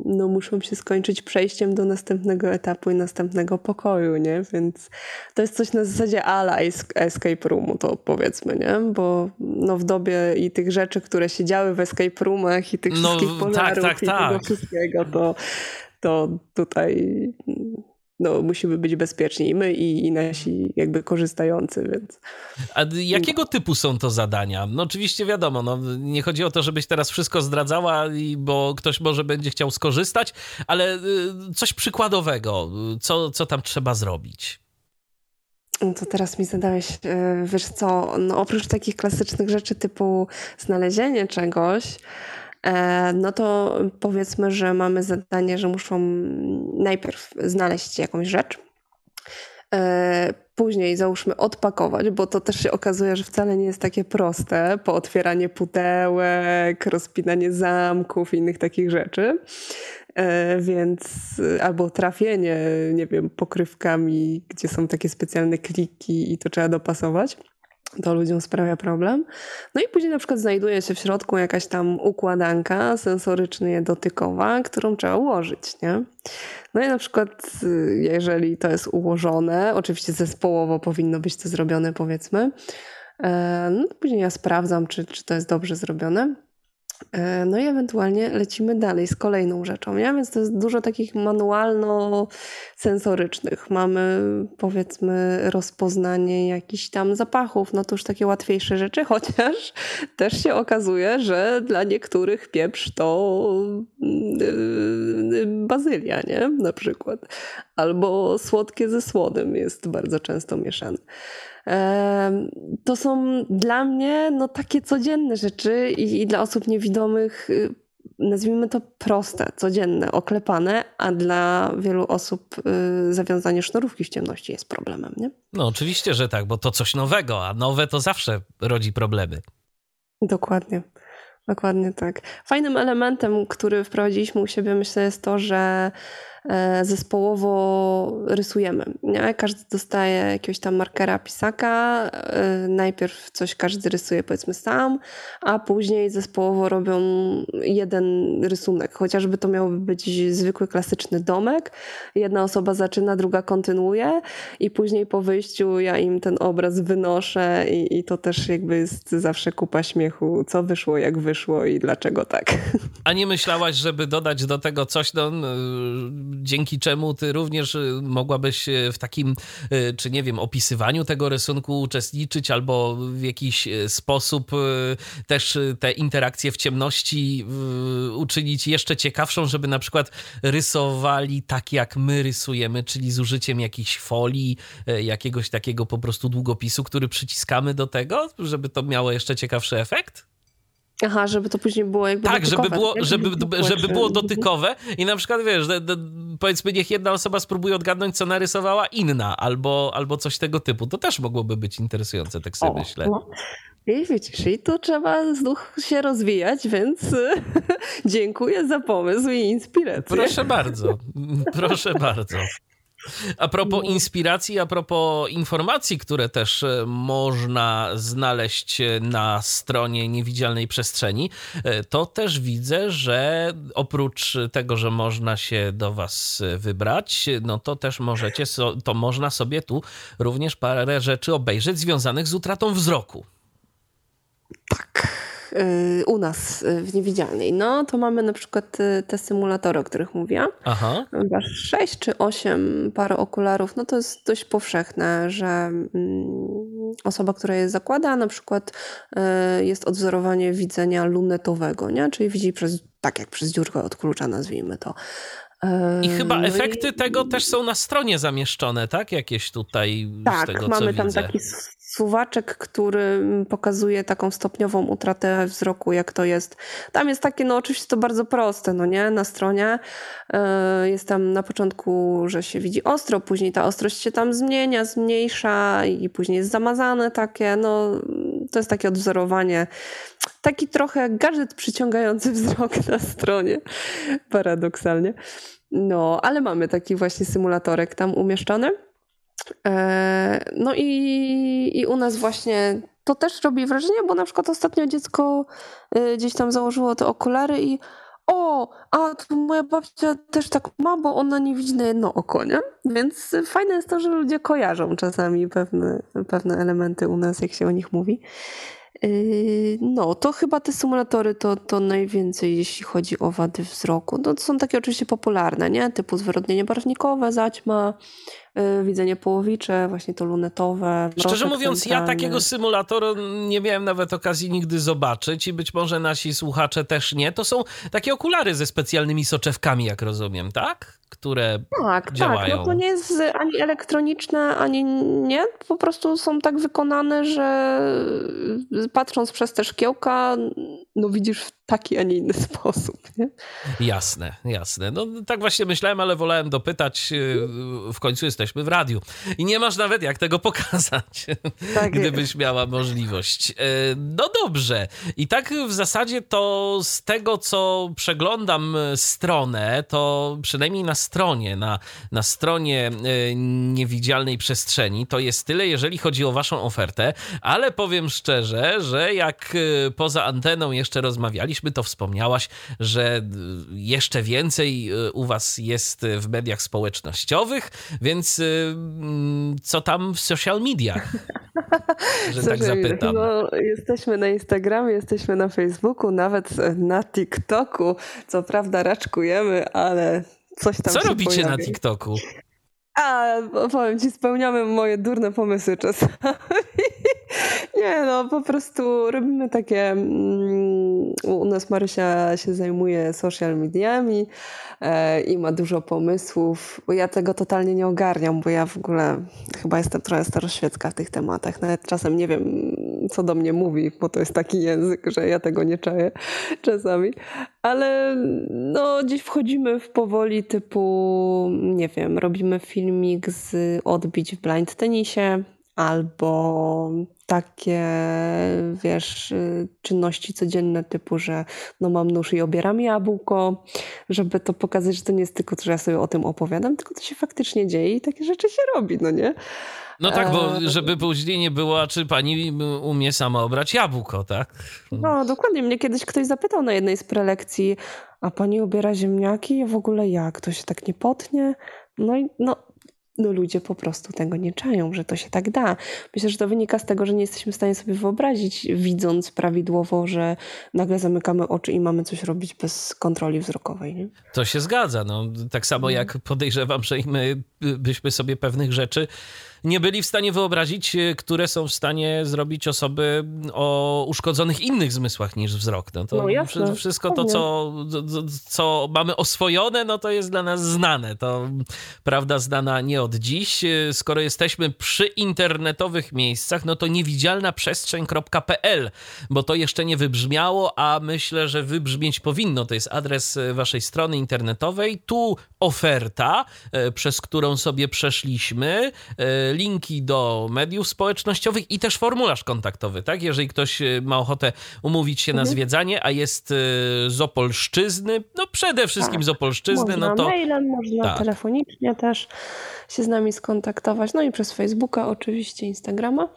no muszą się skończyć przejściem do następnego etapu i następnego pokoju, nie? Więc to jest coś na zasadzie ala escape roomu, to powiedzmy, nie? Bo no w dobie i tych rzeczy, które się działy w escape roomach i tych no, wszystkich polarów tak, tak, i tak. tego wszystkiego, to, to tutaj no, musimy być bezpieczni i my i, i nasi jakby korzystający, więc... A jakiego typu są to zadania? No oczywiście wiadomo, no, nie chodzi o to, żebyś teraz wszystko zdradzała, bo ktoś może będzie chciał skorzystać, ale y, coś przykładowego, co, co tam trzeba zrobić? No to teraz mi zadałeś, y, wiesz co, no oprócz takich klasycznych rzeczy typu znalezienie czegoś, no to powiedzmy, że mamy zadanie, że muszą najpierw znaleźć jakąś rzecz, e, później załóżmy odpakować, bo to też się okazuje, że wcale nie jest takie proste, po otwieranie pudełek, rozpinanie zamków i innych takich rzeczy. E, więc albo trafienie, nie wiem, pokrywkami, gdzie są takie specjalne kliki i to trzeba dopasować to ludziom sprawia problem. No i później na przykład znajduje się w środku jakaś tam układanka sensorycznie dotykowa, którą trzeba ułożyć, nie? No i na przykład y, jeżeli to jest ułożone, oczywiście zespołowo powinno być to zrobione powiedzmy, e, no później ja sprawdzam, czy, czy to jest dobrze zrobione. E, no i ewentualnie lecimy dalej z kolejną rzeczą, nie? Więc to jest dużo takich manualno-sensorycznych. Mamy powiedzmy rozpoznanie jakichś tam zapachów, no to już takie łatwiejsze rzeczy, chociaż też się okazuje, że dla niektórych pieprz to yy, bazylia, nie? Na przykład. Albo słodkie ze słodem jest bardzo często mieszane to są dla mnie no, takie codzienne rzeczy i, i dla osób niewidomych y, nazwijmy to proste, codzienne, oklepane, a dla wielu osób y, zawiązanie sznurówki w ciemności jest problemem, nie? No oczywiście, że tak, bo to coś nowego, a nowe to zawsze rodzi problemy. Dokładnie. Dokładnie tak. Fajnym elementem, który wprowadziliśmy u siebie, myślę, jest to, że zespołowo rysujemy. Nie? Każdy dostaje jakiegoś tam markera pisaka. E, najpierw coś każdy rysuje powiedzmy sam, a później zespołowo robią jeden rysunek. Chociażby to miałby być zwykły, klasyczny domek. Jedna osoba zaczyna, druga kontynuuje i później po wyjściu ja im ten obraz wynoszę i, i to też jakby jest zawsze kupa śmiechu, co wyszło, jak wyszło i dlaczego tak. A nie myślałaś, żeby dodać do tego coś, no, dzięki czemu ty również y, mogłabyś y, w takim, y, czy nie wiem, opisywaniu tego rysunku uczestniczyć, albo w jakiś sposób też te interakcje w ciemności uczynić jeszcze ciekawszą, żeby na przykład rysowali tak, jak my rysujemy, czyli z użyciem jakichś folii, jakiegoś takiego po prostu długopisu, który przyciskamy do tego, żeby to miało jeszcze ciekawszy efekt? Aha, żeby to później było jakby Tak, dotykowe, żeby było, żeby, żeby było dotykowe i na przykład, wiesz, de, de, powiedzmy niech jedna osoba spróbuje odgadnąć, co narysowała inna, albo, albo coś tego typu. To też mogłoby być interesujące, tak sobie o, myślę. No. I widzisz, i tu trzeba znów się rozwijać, więc dziękuję za pomysł i inspirację. Proszę bardzo, proszę bardzo. A propos no. inspiracji, a propos informacji, które też e, można znaleźć e, na stronie niewidzialnej przestrzeni, e, to też widzę, że oprócz tego, że można się do Was wybrać, no to też możecie, to można sobie tu również parę rzeczy obejrzeć związanych z utratą wzroku. Tak. Y, u nas y, w Niewidzialnej. No to mamy na przykład y, te symulatory, o których mówiłam. Aha. Chyba sześć czy osiem par okularów. No to jest dość powszechne, że mm, osoba, która je zakłada, na przykład jest odwzorowanie widzenia lunetowego, nie? czyli widzi przez, tak jak przez dziurkę od klucza, nazwijmy to. I chyba no efekty i... tego też są na stronie zamieszczone, tak? Jakieś tutaj tak, z tego, mamy tam widzę. taki suwaczek, który pokazuje taką stopniową utratę wzroku, jak to jest. Tam jest takie, no oczywiście to bardzo proste, no nie, na stronie. E, jest tam na początku, że się widzi ostro, później ta ostrość się tam zmienia, zmniejsza i później jest zamazane takie, no to jest takie odwzorowanie. Taki trochę gadżet przyciągający wzrok na stronie, paradoksalnie. No, ale mamy taki właśnie symulatorek tam umieszczony. E, no i, i u nas właśnie to też robi wrażenie, bo na przykład ostatnio dziecko e, gdzieś tam założyło te okulary i o, a to moja babcia też tak ma, bo ona nie widzi na jedno oko, nie? Więc fajne jest to, że ludzie kojarzą czasami pewne, pewne elementy u nas, jak się o nich mówi. Yy, no, to chyba te symulatory to, to najwięcej, jeśli chodzi o wady wzroku. No, to są takie oczywiście popularne, nie? Typu zwyrodnienie barwnikowe, zaćma, widzenie połowicze, właśnie to lunetowe. Szczerze mówiąc, centralny. ja takiego symulatora nie miałem nawet okazji nigdy zobaczyć i być może nasi słuchacze też nie. To są takie okulary ze specjalnymi soczewkami, jak rozumiem, tak? które tak, działają. Tak, no to nie jest ani elektroniczne, ani nie. Po prostu są tak wykonane, że patrząc przez te szkiełka, no widzisz taki, a nie inny sposób. Nie? Jasne, jasne. No tak właśnie myślałem, ale wolałem dopytać. W końcu jesteśmy w radiu. I nie masz nawet jak tego pokazać, tak gdybyś jest. miała możliwość. E, no dobrze. I tak w zasadzie to z tego, co przeglądam stronę, to przynajmniej na stronie, na, na stronie e, niewidzialnej przestrzeni, to jest tyle, jeżeli chodzi o waszą ofertę, ale powiem szczerze, że jak e, poza anteną jeszcze rozmawialiśmy, to wspomniałaś, że jeszcze więcej e, u was jest w mediach społecznościowych, więc mm, co tam w social mediach? Że tak zapytam. No, jesteśmy na Instagramie, jesteśmy na Facebooku, nawet na TikToku. Co prawda raczkujemy, ale coś tam Co robicie pojawi. na TikToku? A, powiem ci, spełniamy moje durne pomysły czasami. Nie, no po prostu robimy takie. Mm, u nas Marysia się zajmuje social mediami e, i ma dużo pomysłów. Ja tego totalnie nie ogarniam, bo ja w ogóle chyba jestem trochę staroświecka w tych tematach. Nawet czasem nie wiem, co do mnie mówi, bo to jest taki język, że ja tego nie czaję czasami. Ale no, dziś wchodzimy w powoli typu, nie wiem, robimy filmik z odbić w blind tenisie albo takie, wiesz, czynności codzienne typu, że no mam nóż i obieram jabłko, żeby to pokazać, że to nie jest tylko, że ja sobie o tym opowiadam, tylko to się faktycznie dzieje i takie rzeczy się robi, no nie? No tak, bo żeby później nie było, czy pani umie sama obrać jabłko, tak? No, dokładnie. Mnie kiedyś ktoś zapytał na jednej z prelekcji, a pani ubiera ziemniaki? W ogóle jak? To się tak nie potnie? No i no, no ludzie po prostu tego nie czają, że to się tak da. Myślę, że to wynika z tego, że nie jesteśmy w stanie sobie wyobrazić, widząc prawidłowo, że nagle zamykamy oczy i mamy coś robić bez kontroli wzrokowej. Nie? To się zgadza. No, tak samo mhm. jak podejrzewam, że i my byśmy sobie pewnych rzeczy nie byli w stanie wyobrazić, e, które są w stanie zrobić osoby o uszkodzonych innych zmysłach niż wzrok. No to no jasne, wszystko to, co, co mamy oswojone, no to jest dla nas znane. To prawda znana nie od dziś. E, skoro jesteśmy przy internetowych miejscach, no to niewidzialna przestrzeń.pl, bo to jeszcze nie wybrzmiało, a myślę, że wybrzmieć powinno. To jest adres e, waszej strony internetowej. Tu oferta, przez którą sobie przeszliśmy linki do mediów społecznościowych i też formularz kontaktowy, tak? Jeżeli ktoś e, ma ochotę umówić się mhm. na zwiedzanie, a jest e, z Opolszczyzny, no przede wszystkim tak. z Opolszczyzny, można no to... mailem, można tak. telefonicznie też się z nami skontaktować, no i przez Facebooka oczywiście, Instagrama.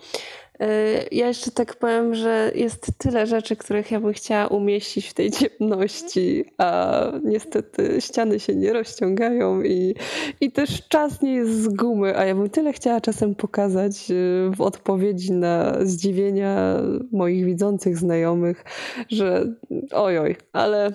Ja jeszcze tak powiem, że jest tyle rzeczy, których ja bym chciała umieścić w tej ciemności, a niestety ściany się nie rozciągają i, i też czas nie jest z gumy, a ja bym tyle chciała czasem pokazać y, w odpowiedzi na zdziwienia moich widzących znajomych, że ojoj, ale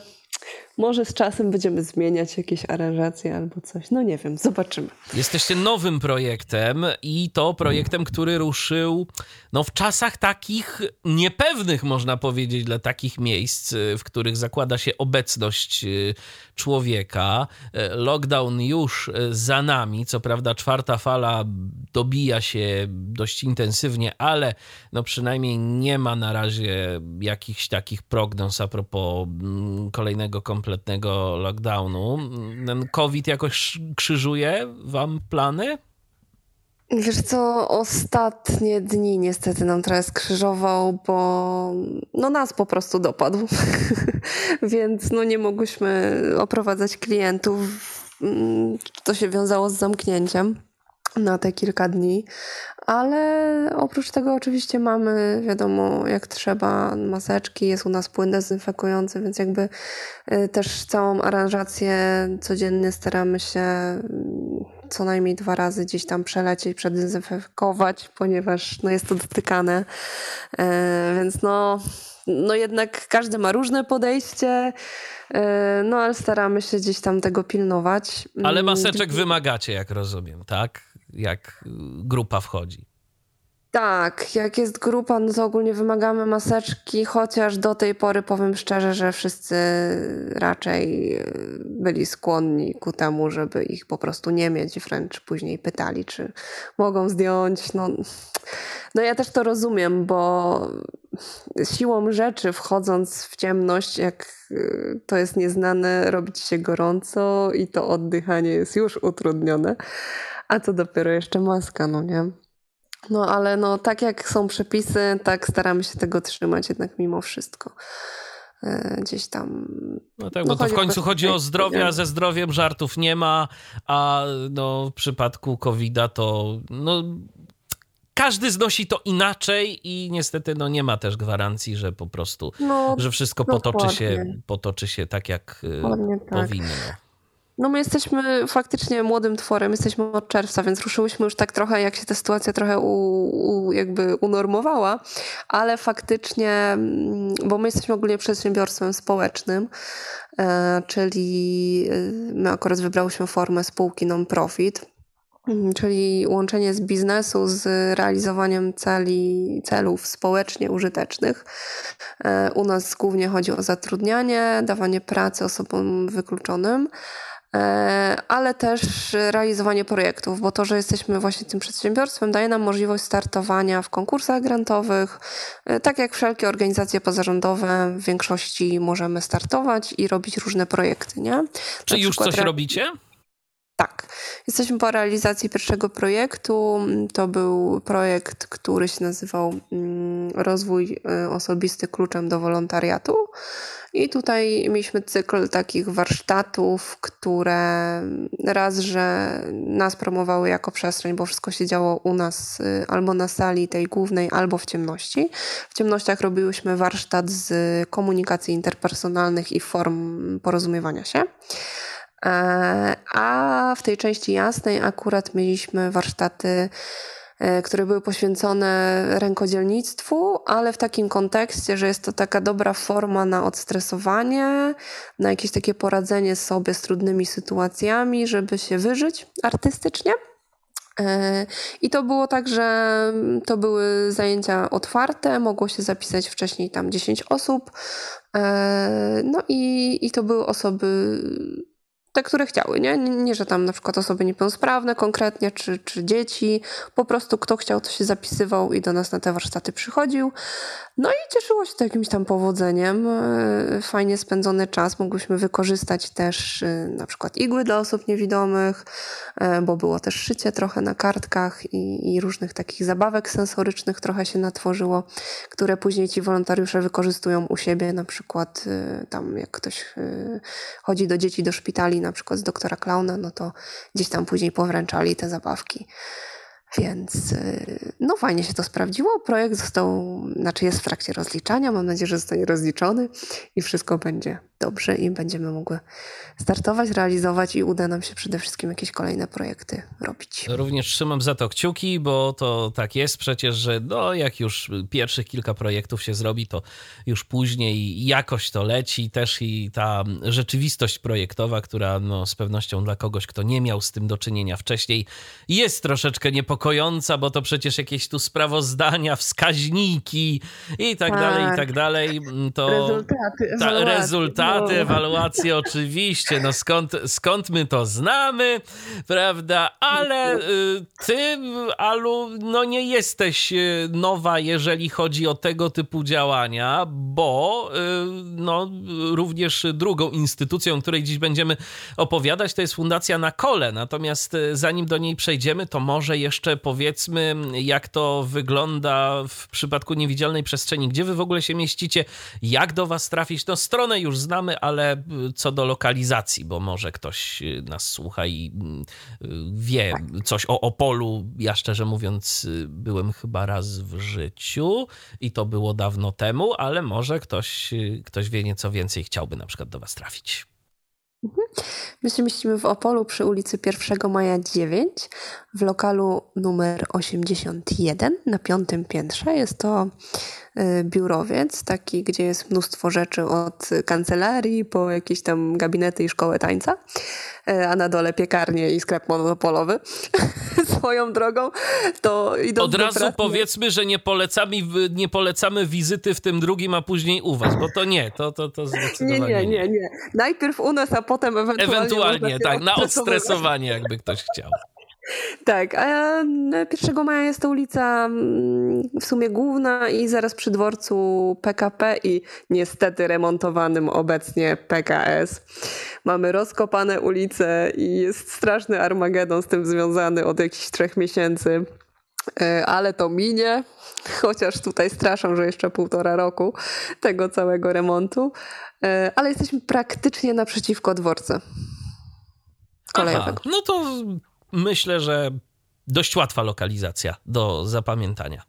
może z czasem będziemy zmieniać jakieś aranżacje albo coś. No nie wiem, zobaczymy. Jesteście nowym projektem i to projektem, który ruszył no, w czasach takich niepewnych, można powiedzieć, dla takich miejsc, w których zakłada się obecność y, człowieka. E, lockdown już za nami. Co prawda, czwarta fala dobija się dość intensywnie, ale no przynajmniej nie ma na razie jakichś takich prognoz a propos mm, kolejnego kompletnego lockdownu. Ten COVID jakoś krzyżuje wam plany? Wiesz co, ostatnie dni niestety nam trochę skrzyżował, bo no nas po prostu dopadł, więc no nie mogłyśmy oprowadzać klientów. Mm, to się wiązało z zamknięciem na te kilka dni, ale oprócz tego oczywiście mamy, wiadomo, jak trzeba, maseczki, jest u nas płyn dezynfekujący, więc jakby y, też całą aranżację codziennie staramy się co najmniej dwa razy gdzieś tam przelecieć, przedezynfekować, ponieważ no, jest to dotykane. E, więc no, no jednak każdy ma różne podejście, e, no ale staramy się gdzieś tam tego pilnować. Ale mm, maseczek wymagacie, jak rozumiem, tak? Jak grupa wchodzi. Tak, jak jest grupa, no to ogólnie wymagamy maseczki, chociaż do tej pory powiem szczerze, że wszyscy raczej e, byli skłonni ku temu, żeby ich po prostu nie mieć, wręcz później pytali, czy mogą zdjąć. No, no ja też to rozumiem, bo siłą rzeczy wchodząc w ciemność, jak e, to jest nieznane, robić się gorąco i to oddychanie jest już utrudnione, a co dopiero jeszcze maska, no nie? No ale no tak jak są przepisy, tak staramy się tego trzymać jednak mimo wszystko. E, gdzieś tam. No tak, no bo to w końcu chodzi o zdrowie, a ze zdrowiem żartów nie ma, a no w przypadku COVID-a to no każdy znosi to inaczej i niestety no nie ma też gwarancji, że po prostu, no, że wszystko potoczy się, potoczy się tak, jak Dokładnie tak. powinno. No my jesteśmy faktycznie młodym tworem, jesteśmy od czerwca, więc ruszyłyśmy już tak trochę, jak się ta sytuacja trochę u, u, jakby unormowała, ale faktycznie, mm, bo my jesteśmy ogólnie przedsiębiorstwem społecznym, e, czyli e, my akurat wybrałyśmy formę spółki non-profit, mm, czyli łączenie z biznesu z realizowaniem celi, celów społecznie użytecznych. E, u nas głównie chodzi o zatrudnianie, dawanie pracy osobom wykluczonym. E, ale też realizowanie projektów, bo to, że jesteśmy właśnie tym przedsiębiorstwem, daje nam możliwość startowania w konkursach grantowych. E, tak jak wszelkie organizacje pozarządowe, w większości możemy startować i robić różne projekty, nie? Czy już coś robicie? Tak. Jesteśmy po realizacji pierwszego projektu. To był projekt, który się nazywał mm, Rozwój e, osobisty kluczem do wolontariatu. I tutaj mieliśmy cykl takich warsztatów, które raz, że nas promowały jako przestrzeń, bo wszystko się działo u nas y, albo na sali tej głównej, albo w ciemności. W ciemnościach robiłyśmy warsztat z komunikacji interpersonalnych i form porozumiewania się. E, a w tej części jasnej akurat mieliśmy warsztaty które były poświęcone rękodzielnictwu, ale w takim kontekście, że jest to taka dobra forma na odstresowanie, na jakieś takie poradzenie sobie z trudnymi sytuacjami, żeby się wyżyć artystycznie. E, I to było tak, że to były zajęcia otwarte, mogło się zapisać wcześniej tam 10 osób. E, no i, i to były osoby te, które chciały, nie? nie? że tam na przykład osoby niepełnosprawne konkretnie, czy, czy dzieci. Po prostu kto chciał, to się zapisywał i do nas na te warsztaty przychodził. No i cieszyło się to jakimś tam powodzeniem. E, fajnie spędzony czas. Mogłyśmy wykorzystać też e, na przykład igły dla osób niewidomych, e, bo było też szycie trochę na kartkach i, i różnych takich zabawek sensorycznych trochę się natworzyło, które później ci wolontariusze wykorzystują u siebie. Na przykład tam jak ktoś chodzi do dzieci do szpitali, na przykład z doktora Klauna, no to gdzieś tam później powręczali te zabawki. Więc y, no fajnie się to sprawdziło. Projekt został, znaczy jest w trakcie rozliczania. Mam nadzieję, że zostanie rozliczony i wszystko będzie dobrze i będziemy mogły startować, realizować i uda nam się przede wszystkim jakieś kolejne projekty robić. Również trzymam za to kciuki, bo to tak jest przecież, że no, jak już pierwszych kilka projektów się zrobi, to już później jakoś to leci. Też i ta rzeczywistość projektowa, która no, z pewnością dla kogoś, kto nie miał z tym do czynienia wcześniej, jest troszeczkę niepokojąca, bo to przecież jakieś tu sprawozdania, wskaźniki i tak, tak. dalej, i tak dalej. To rezultaty. Ta, rezultaty rezultaty ewaluacji oczywiście, no skąd, skąd my to znamy, prawda? Ale y, ty, Alu, no nie jesteś y, nowa, jeżeli chodzi o tego typu działania, bo y, no, również drugą instytucją, o której dziś będziemy opowiadać, to jest Fundacja na Kole. Natomiast zanim do niej przejdziemy, to może jeszcze powiedzmy, jak to wygląda w przypadku niewidzialnej przestrzeni, gdzie wy w ogóle się mieścicie, jak do was trafić. No stronę już znamy, ale y, co do lokalizacji, bo może ktoś y, nas słucha i y, wie coś o Opolu. Ja szczerze mówiąc, byłem chyba raz w życiu i to było dawno temu, ale może ktoś, ktoś wie nieco więcej, chciałby na przykład do Was trafić. My się mieścimy w Opolu przy ulicy 1 Maja 9 w lokalu numer 81 na piątym piętrze. Jest to y, biurowiec, taki, gdzie jest mnóstwo rzeczy od kancelarii po jakieś tam gabinety i szkołę tańca, y, a na dole piekarnie i sklep monopolowy. Swoją drogą to Od razu pracy... powiedzmy, że nie polecamy, nie polecamy wizyty w tym drugim, a później u was, bo to nie, to, to, to zdecydowanie nie. Nie, nie, nie. Najpierw u nas, a potem ewentualnie... Ewentualnie, tak, na odstresowanie jakby ktoś chciał. Tak, a 1 maja jest to ulica mm, w sumie główna i zaraz przy dworcu PKP i niestety remontowanym obecnie PKS. Mamy rozkopane ulice i jest straszny Armagedon z tym związany od jakichś trzech miesięcy. E, ale to minie, chociaż tutaj straszą, że jeszcze półtora roku tego całego remontu. E, ale jesteśmy praktycznie naprzeciwko dworca kolejowego. Aha, no to myślę, że dość łatwa lokalizacja do zapamiętania.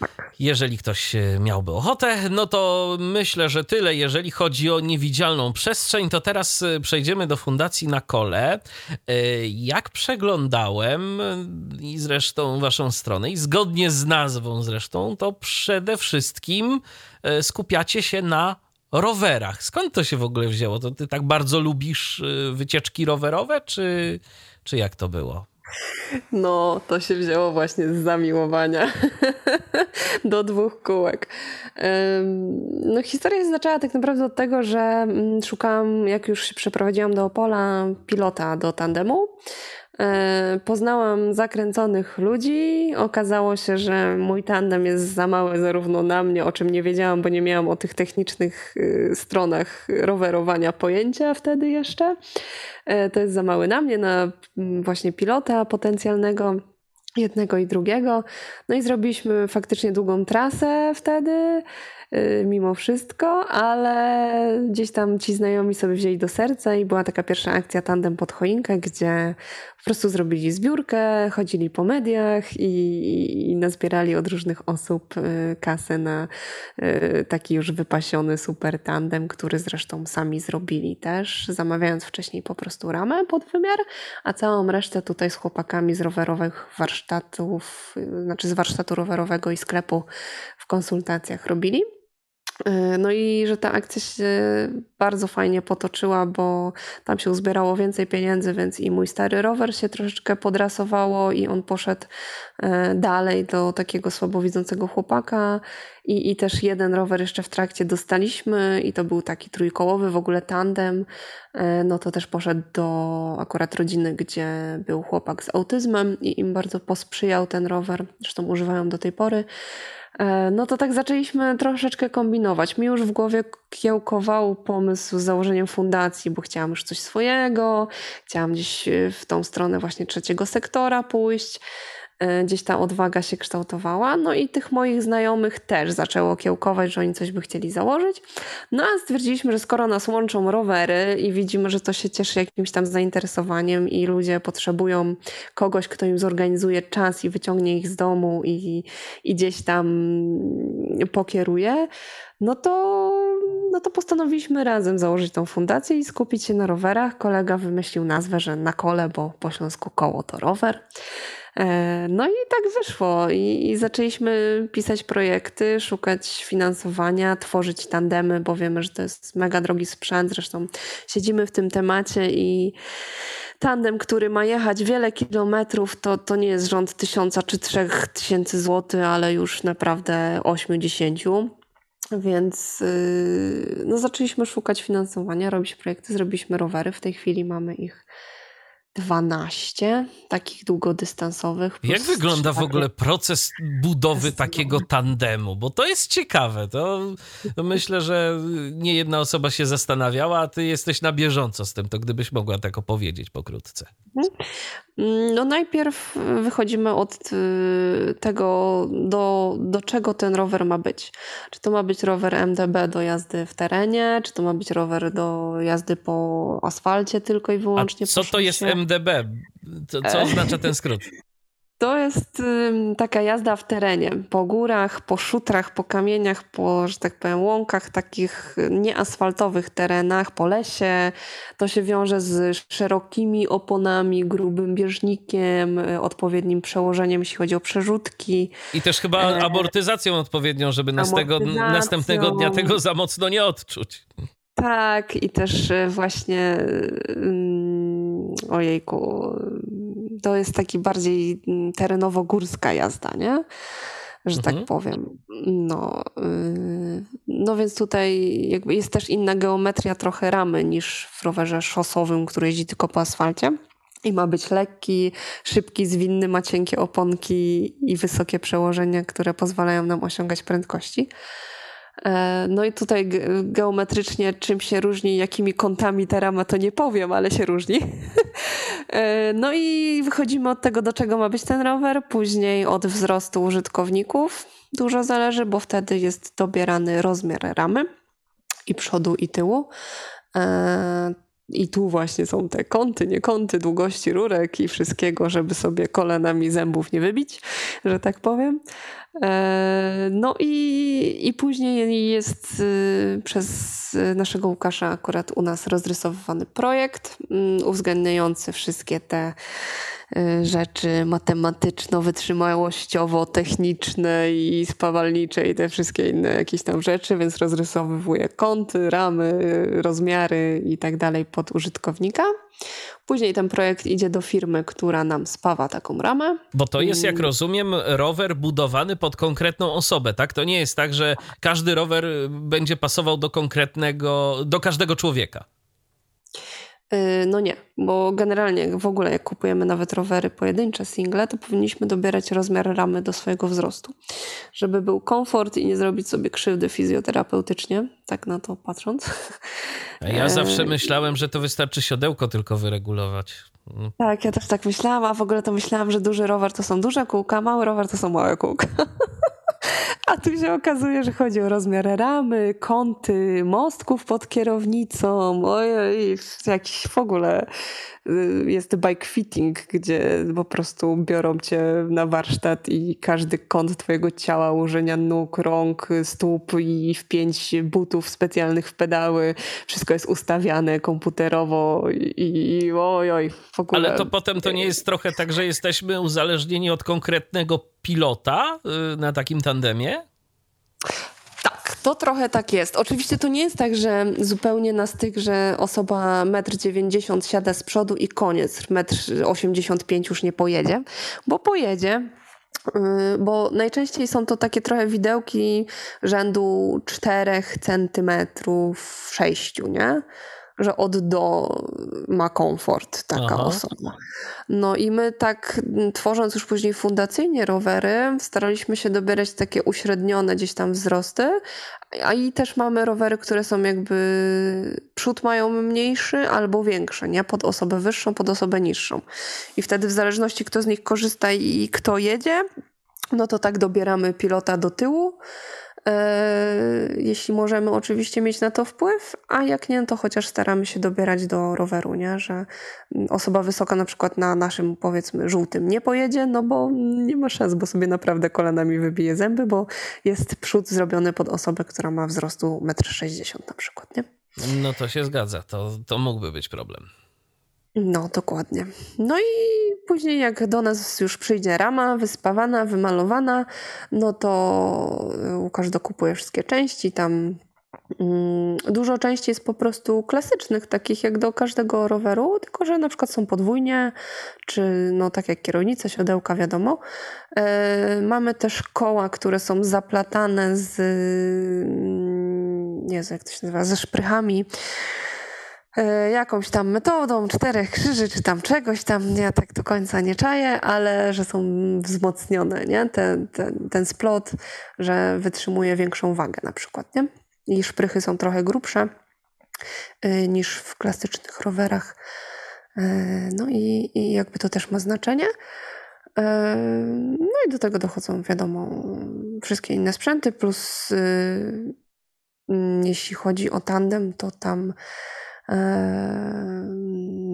Tak. Jeżeli ktoś e, miałby ochotę, no to myślę, że tyle. Jeżeli chodzi o niewidzialną przestrzeń, to teraz e, przejdziemy do Fundacji na Kole. E, jak przeglądałem i zresztą waszą stronę, i zgodnie z nazwą zresztą, to przede wszystkim skupiacie się na rowerach. Skąd to się w ogóle wzięło? To ty tak bardzo lubisz wycieczki rowerowe, czy, czy jak to było? No, to się wzięło właśnie z zamiłowania do dwóch kółek. No, historia się zaczęła tak naprawdę od tego, że mm, szukałam, jak już się przeprowadziłam do Opola, pilota do tandemu. E, poznałam zakręconych ludzi. Okazało się, że mój tandem jest za mały zarówno na mnie, o czym nie wiedziałam, bo nie miałam o tych technicznych y, stronach rowerowania pojęcia wtedy jeszcze. E, to jest za mały na mnie, na mm, właśnie pilota potencjalnego jednego i drugiego. No i zrobiliśmy faktycznie długą trasę wtedy. Y, mimo wszystko, ale gdzieś tam ci znajomi sobie wzięli do serca i była taka pierwsza akcja Tandem pod choinkę, gdzie po prostu zrobili zbiórkę, chodzili po mediach i, i nazbierali od różnych osób y, kasę na y, taki już wypasiony super tandem, który zresztą sami zrobili też, zamawiając wcześniej po prostu ramę pod wymiar, a całą resztę tutaj z chłopakami z rowerowych warsztatów, znaczy z warsztatu rowerowego i sklepu w konsultacjach robili. E, no i że ta akcja się bardzo fajnie potoczyła, bo tam się uzbierało więcej pieniędzy, więc i mój stary rower się troszeczkę podrasowało i on poszedł e, dalej do takiego słabowidzącego chłopaka. I, i też jeden rower jeszcze w trakcie dostaliśmy i to był taki trójkołowy w ogóle tandem, e, no to też poszedł do akurat rodziny, gdzie był chłopak z autyzmem i im bardzo posprzyjał ten rower, zresztą używają do tej pory. E, no to tak zaczęliśmy troszeczkę kombinować. Mi już w głowie kiełkował pomysł z założeniem fundacji, bo chciałam już coś swojego, chciałam gdzieś e, w tą stronę właśnie trzeciego sektora pójść. E, gdzieś ta odwaga się kształtowała. No i tych moich znajomych też zaczęło kiełkować, że oni coś by chcieli założyć. No a stwierdziliśmy, że skoro nas łączą rowery i widzimy, że to się cieszy jakimś tam zainteresowaniem i ludzie potrzebują kogoś, kto im zorganizuje czas i wyciągnie ich z domu i, i gdzieś tam pokieruje, no to, no to postanowiliśmy razem założyć tą fundację i skupić się na rowerach. Kolega wymyślił nazwę, że na kole, bo po śląsku koło to rower. E, no i tak wyszło i, i, zaczęliśmy pisać projekty, szukać finansowania, tworzyć tandemy, bo wiemy, że to jest mega drogi sprzęt. Zresztą siedzimy w tym temacie i tandem, który ma jechać wiele kilometrów, to, to nie jest rząd tysiąca czy trzech tysięcy złotych, ale już naprawdę ośmiu, dziesięciu. Więc yy, no, zaczęliśmy szukać finansowania, robić projekty, zrobiliśmy rowery. W tej chwili mamy ich 12 takich długodystansowych. Jak wygląda w ogóle proces budowy takiego tandemu? Bo to jest ciekawe. To, myślę, że nie jedna osoba się zastanawiała, a ty jesteś na bieżąco z tym. To gdybyś mogła tak opowiedzieć pokrótce. Mhm. No najpierw wychodzimy od y, tego, do, do czego ten rower ma być. Czy to ma być rower MDB do jazdy w terenie, czy to ma być rower do jazdy po asfalcie tylko i wyłącznie. A co to jest MDB? Co, co oznacza ten skrót? To jest taka jazda w terenie, po górach, po szutrach, po kamieniach, po, że tak powiem, łąkach, takich nieasfaltowych terenach, po lesie. To się wiąże z szerokimi oponami, grubym bieżnikiem, odpowiednim przełożeniem, jeśli chodzi o przerzutki. I też chyba e, amortyzacją odpowiednią, żeby nas tego, następnego dnia tego za mocno nie odczuć. Tak, i też e, właśnie ojejku, to jest taki bardziej terenowo-górska jazda, nie? Że tak mhm. tak powiem. No, y, no więc tutaj jakby jest też inna geometria trochę ramy niż w rowerze szosowym, który jeździ tylko po asfalcie. I ma być lekki, szybki, zwinny, ma cienkie oponki i wysokie przełożenia, które pozwalają nam osiągać prędkości. E, no i tutaj geometrycznie czym się różni, jakimi kątami ta rama, to nie powiem, ale się różni. E, no i wychodzimy od tego, do czego ma być ten rower, później od wzrostu użytkowników. Dużo zależy, bo wtedy jest dobierany rozmiar ramy i przodu i tyłu. E, I tu właśnie są te kąty, nie kąty, długości rurek i wszystkiego, żeby sobie kolanami zębów nie wybić, że tak powiem. E, no i, i później jest y, przez naszego Łukasza akurat u nas rozrysowywany projekt mm, uwzględniający wszystkie te y, rzeczy matematyczno-wytrzymałościowo-techniczne i spawalnicze i te wszystkie inne jakieś tam rzeczy, więc rozrysowywuje kąty, ramy, rozmiary i tak dalej pod użytkownika. Później ten projekt idzie do firmy, która nam spawa taką ramę. Bo to jest, jak rozumiem, rower budowany pod konkretną osobę, tak? To nie jest tak, że każdy rower będzie pasował do konkretnego, do każdego człowieka. Y, no nie, bo generalnie w ogóle jak kupujemy nawet rowery pojedyncze, single, to powinniśmy dobierać rozmiar ramy do swojego wzrostu, żeby był komfort i nie zrobić sobie krzywdy fizjoterapeutycznie, tak na to patrząc. Ja zawsze myślałem, że to wystarczy siodełko tylko wyregulować. Tak, ja też tak myślałam, a w ogóle to myślałam, że duży rower to są duże kółka, mały rower to są małe kółka. A tu się okazuje, że chodzi o rozmiar ramy, kąty, mostków pod kierownicą, ojej, jakiś w ogóle y, jest bike fitting, gdzie po prostu biorą cię na warsztat i każdy kąt twojego ciała, ułożenia nóg, rąk, stóp i wpięć butów specjalnych w pedały, wszystko jest ustawiane komputerowo i, i oj, w ogóle. Ale to potem to nie jest trochę tak, że jesteśmy uzależnieni od konkretnego pilota y, na takim tandemie? Tak, to trochę tak jest. Oczywiście to nie jest tak, że zupełnie na styk, że osoba 1,90 m siada z przodu i koniec. 1,85 m już nie pojedzie, bo pojedzie, y, bo najczęściej są to takie trochę widełki rzędu 4 centymetrów, 6, nie? Że od do ma komfort taka Aha. osoba. No i my tak tworząc już później fundacyjnie rowery, staraliśmy się dobierać takie uśrednione gdzieś tam wzrosty, a i też mamy rowery, które są jakby przód mają mniejszy albo większy, nie? Pod osobę wyższą, pod osobę niższą. I wtedy w zależności kto z nich korzysta i kto jedzie, no to tak dobieramy pilota do tyłu jeśli możemy oczywiście mieć na to wpływ, a jak nie, to chociaż staramy się dobierać do roweru, nie? że osoba wysoka na przykład na naszym powiedzmy żółtym nie pojedzie, no bo nie ma szans, bo sobie naprawdę kolanami wybije zęby, bo jest przód zrobiony pod osobę, która ma wzrostu 1,60 m na przykład, nie? No to się zgadza, to, to mógłby być problem. No, dokładnie. No i później jak do nas już przyjdzie rama wyspawana, wymalowana, no to Łukasz dokupuje wszystkie części, tam mm, Dużo części jest po prostu klasycznych, takich jak do każdego roweru, tylko że na przykład są podwójnie, czy no tak jak kierownica, siodełka, wiadomo. E, mamy też koła, które są zaplatane z, mm, nie wiem jak to się nazywa, ze szprychami E, jakąś tam metodą czterech krzyży, czy tam czegoś tam, ja tak do końca nie czaję, ale że są wzmocnione, nie? Ten, ten, ten splot, że wytrzymuje większą wagę na przykład, nie? I szprychy są trochę grubsze y, niż w klasycznych rowerach. Y, no i, i jakby to też ma znaczenie. No i do tego dochodzą, wiadomo, wszystkie inne sprzęty, plus mm, jeśli chodzi o tandem, to tam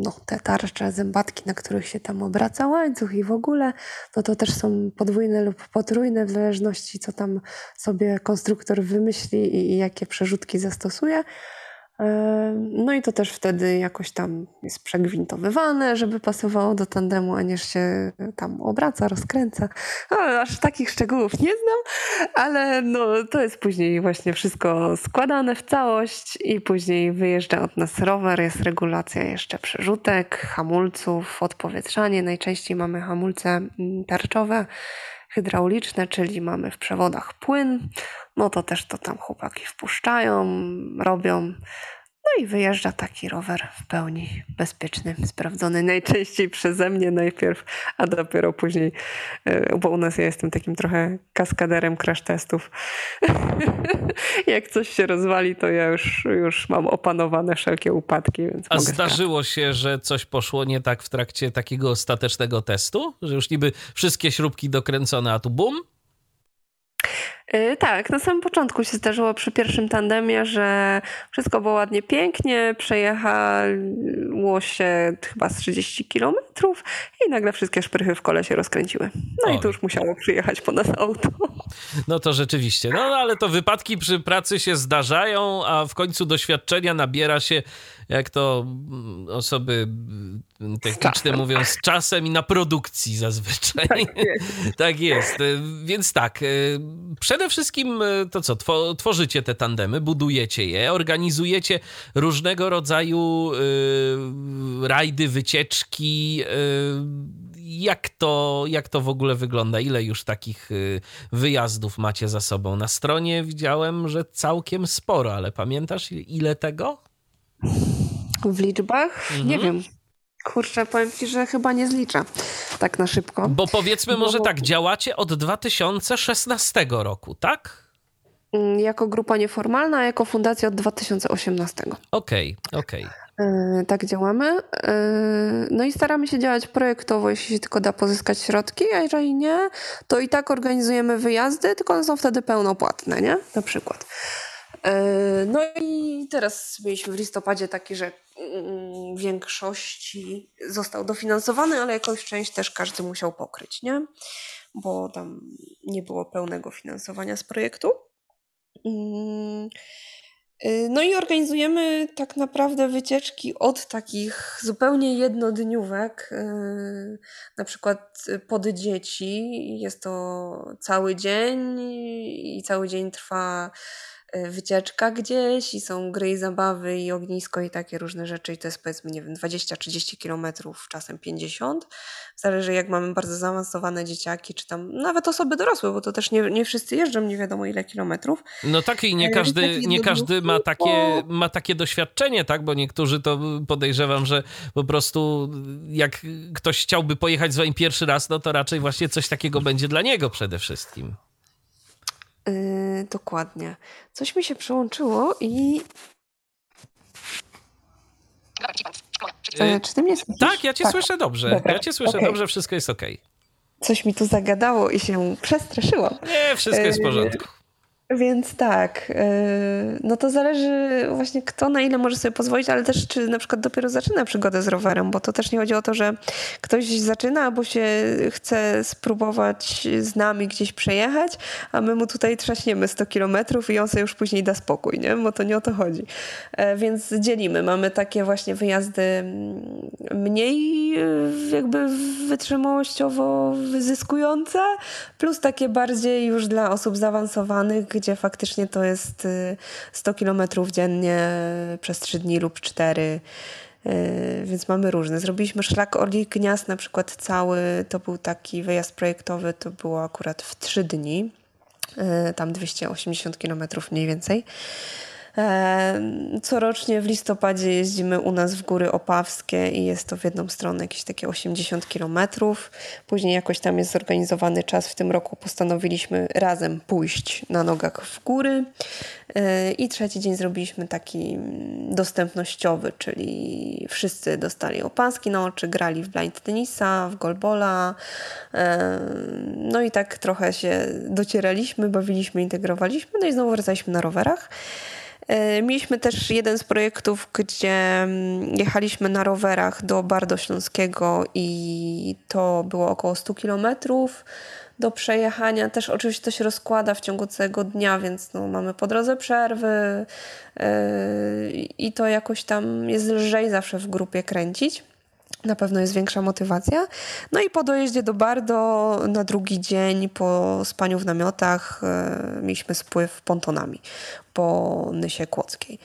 no, te tarcze, zębatki, na których się tam obraca łańcuch i w ogóle, no to też są podwójne lub potrójne w zależności co tam sobie konstruktor wymyśli i, i jakie przerzutki zastosuje. No i to też wtedy jakoś tam jest przegwintowywane, żeby pasowało do tandemu, a nie się tam obraca, rozkręca. No, aż takich szczegółów nie znam, ale no, to jest później właśnie wszystko składane w całość i później wyjeżdża od nas rower, jest regulacja jeszcze przerzutek, hamulców, odpowietrzanie. Najczęściej mamy hamulce mm, tarczowe, hydrauliczne, czyli mamy w przewodach płyn, no to też to tam chłopaki wpuszczają, robią. No i wyjeżdża taki rower w pełni bezpieczny, sprawdzony najczęściej przeze mnie najpierw, a dopiero później, e, bo u nas ja jestem takim trochę kaskaderem crash testów. Jak coś się rozwali, to ja już, już mam opanowane wszelkie upadki. Więc a zdarzyło się, że coś poszło nie tak w trakcie takiego ostatecznego testu? Że już niby wszystkie śrubki dokręcone, a tu bum? Y, tak, na samym początku się zdarzyło przy pierwszym tandemie, że wszystko było ładnie, pięknie, przejechało się chyba z 30 kilometrów i nagle wszystkie szprychy w kole się rozkręciły. No i to już musiało przyjechać po nas auto. No to rzeczywiście, no, no ale to wypadki przy pracy się zdarzają, a w końcu doświadczenia nabiera się jak to mm, osoby mm, techniczne mówią, z czasem i na produkcji zazwyczaj. Tak jest. tak jest. Więc tak, e, przede wszystkim e, to co, tworzycie te tandemy, budujecie je, organizujecie różnego rodzaju rajdy, wycieczki, jak to, jak to w ogóle wygląda? Ile już takich wyjazdów macie za sobą? Na stronie widziałem, że całkiem sporo, ale pamiętasz ile tego? W liczbach? Mhm. Nie wiem. Kurczę, powiem ci, że chyba nie zliczę tak na szybko. Bo powiedzmy może tak, działacie od 2016 roku, tak? Mm, jako grupa nieformalna, a jako fundacja od 2018. Okej, okay, okej. Okay. Yy, tak działamy. Yy, no i staramy się działać projektowo, jeśli się tylko da pozyskać środki, a jeżeli nie, to i tak organizujemy wyjazdy, tylko one są wtedy pełnopłatne, nie? Na przykład. E, no i teraz mieliśmy w listopadzie taki, że mm, w większości został dofinansowany, ale jakąś część też każdy musiał pokryć, nie? Bo tam nie było pełnego finansowania z projektu. Mm, e, no i organizujemy tak naprawdę wycieczki od takich zupełnie jednodniówek, e, na przykład pod dzieci. Jest to cały dzień i cały dzień trwa Y, wycieczka gdzieś i są gry i zabawy i ognisko i takie różne rzeczy i to jest powiedzmy, nie wiem, 20-30 kilometrów, czasem 50. Zależy jak mamy bardzo zaawansowane dzieciaki, czy tam nawet osoby dorosłe, bo to też nie, nie wszyscy jeżdżą nie wiadomo ile kilometrów. No tak i nie każdy, nie każdy ma takie, ma takie doświadczenie, tak, bo niektórzy to podejrzewam, że po prostu jak ktoś chciałby pojechać z wami pierwszy raz, no to raczej właśnie coś takiego będzie dla niego przede wszystkim. Yy, dokładnie. Coś mi się przełączyło i. Yy, czy ty mnie słyszysz? Tak, ja cię tak. słyszę dobrze. Dobra. Ja cię słyszę okay. dobrze, wszystko jest ok. Coś mi tu zagadało i się przestraszyłam. Nie, wszystko jest w yy, porządku. Więc tak, y, no to zależy właśnie kto na ile może sobie pozwolić, ale też czy na przykład dopiero zaczyna przygodę z rowerem, bo to też nie chodzi o to, że ktoś zaczyna albo się chce spróbować z nami gdzieś przejechać, a my mu tutaj trzaśniemy 100 kilometrów i on sobie już później da spokój, nie? bo to nie o to chodzi. E, więc dzielimy. Mamy takie właśnie wyjazdy mm, mniej y, jakby wytrzymałościowo wyzyskujące, plus takie bardziej już dla osób zaawansowanych, gdzie faktycznie to jest 100 y, kilometrów dziennie przez 3 dni lub 4 y, więc mamy różne. Zrobiliśmy szlak Orlich Gniazd na przykład cały, to był taki wyjazd projektowy, to było akurat w 3 dni, y, tam 280 kilometrów mniej więcej. Corocznie w listopadzie jeździmy u nas w Góry Opawskie i jest to w jedną stronę jakieś takie 80 kilometrów. Później jakoś tam jest zorganizowany czas. W tym roku postanowiliśmy razem pójść na nogach w góry. I trzeci dzień zrobiliśmy taki dostępnościowy, czyli wszyscy dostali opaski na oczy, grali w blind tenisa, w golbola. No i tak trochę się docieraliśmy, bawiliśmy, integrowaliśmy. No i znowu wracaliśmy na rowerach. E, mieliśmy też jeden z projektów, gdzie mm, jechaliśmy na rowerach do Bardo Śląskiego i to było około 100 kilometrów do przejechania. Też oczywiście to się rozkłada w ciągu całego dnia, więc no, mamy po drodze przerwy yy, i to jakoś tam jest lżej zawsze w grupie kręcić. Na pewno jest większa motywacja. No i po dojeździe do Bardo na drugi dzień po spaniu w namiotach yy, mieliśmy spływ pontonami po Nysie Kłodzkiej.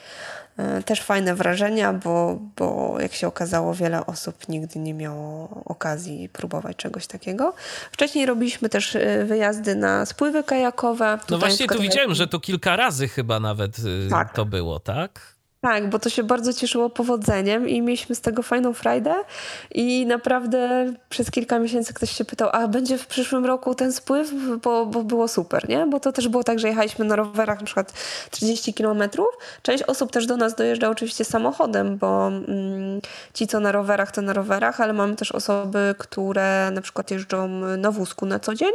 E, też fajne wrażenia, bo, bo jak się okazało, wiele osób nigdy nie miało okazji próbować czegoś takiego. Wcześniej robiliśmy też e, wyjazdy na spływy kajakowe. No właśnie tu widziałem, że to kilka razy chyba nawet e, tak. to było, tak? Tak, bo to się bardzo cieszyło powodzeniem i mieliśmy z tego fajną frajdę i naprawdę przez kilka miesięcy ktoś się pytał, a będzie w przyszłym roku ten spływ, bo, bo było super, nie? Bo to też było tak, że jechaliśmy na rowerach na przykład 30 kilometrów. Część osób też do nas dojeżdża oczywiście samochodem, bo mm, ci, co na rowerach, to na rowerach, ale mamy też osoby, które na przykład jeżdżą na wózku na co dzień,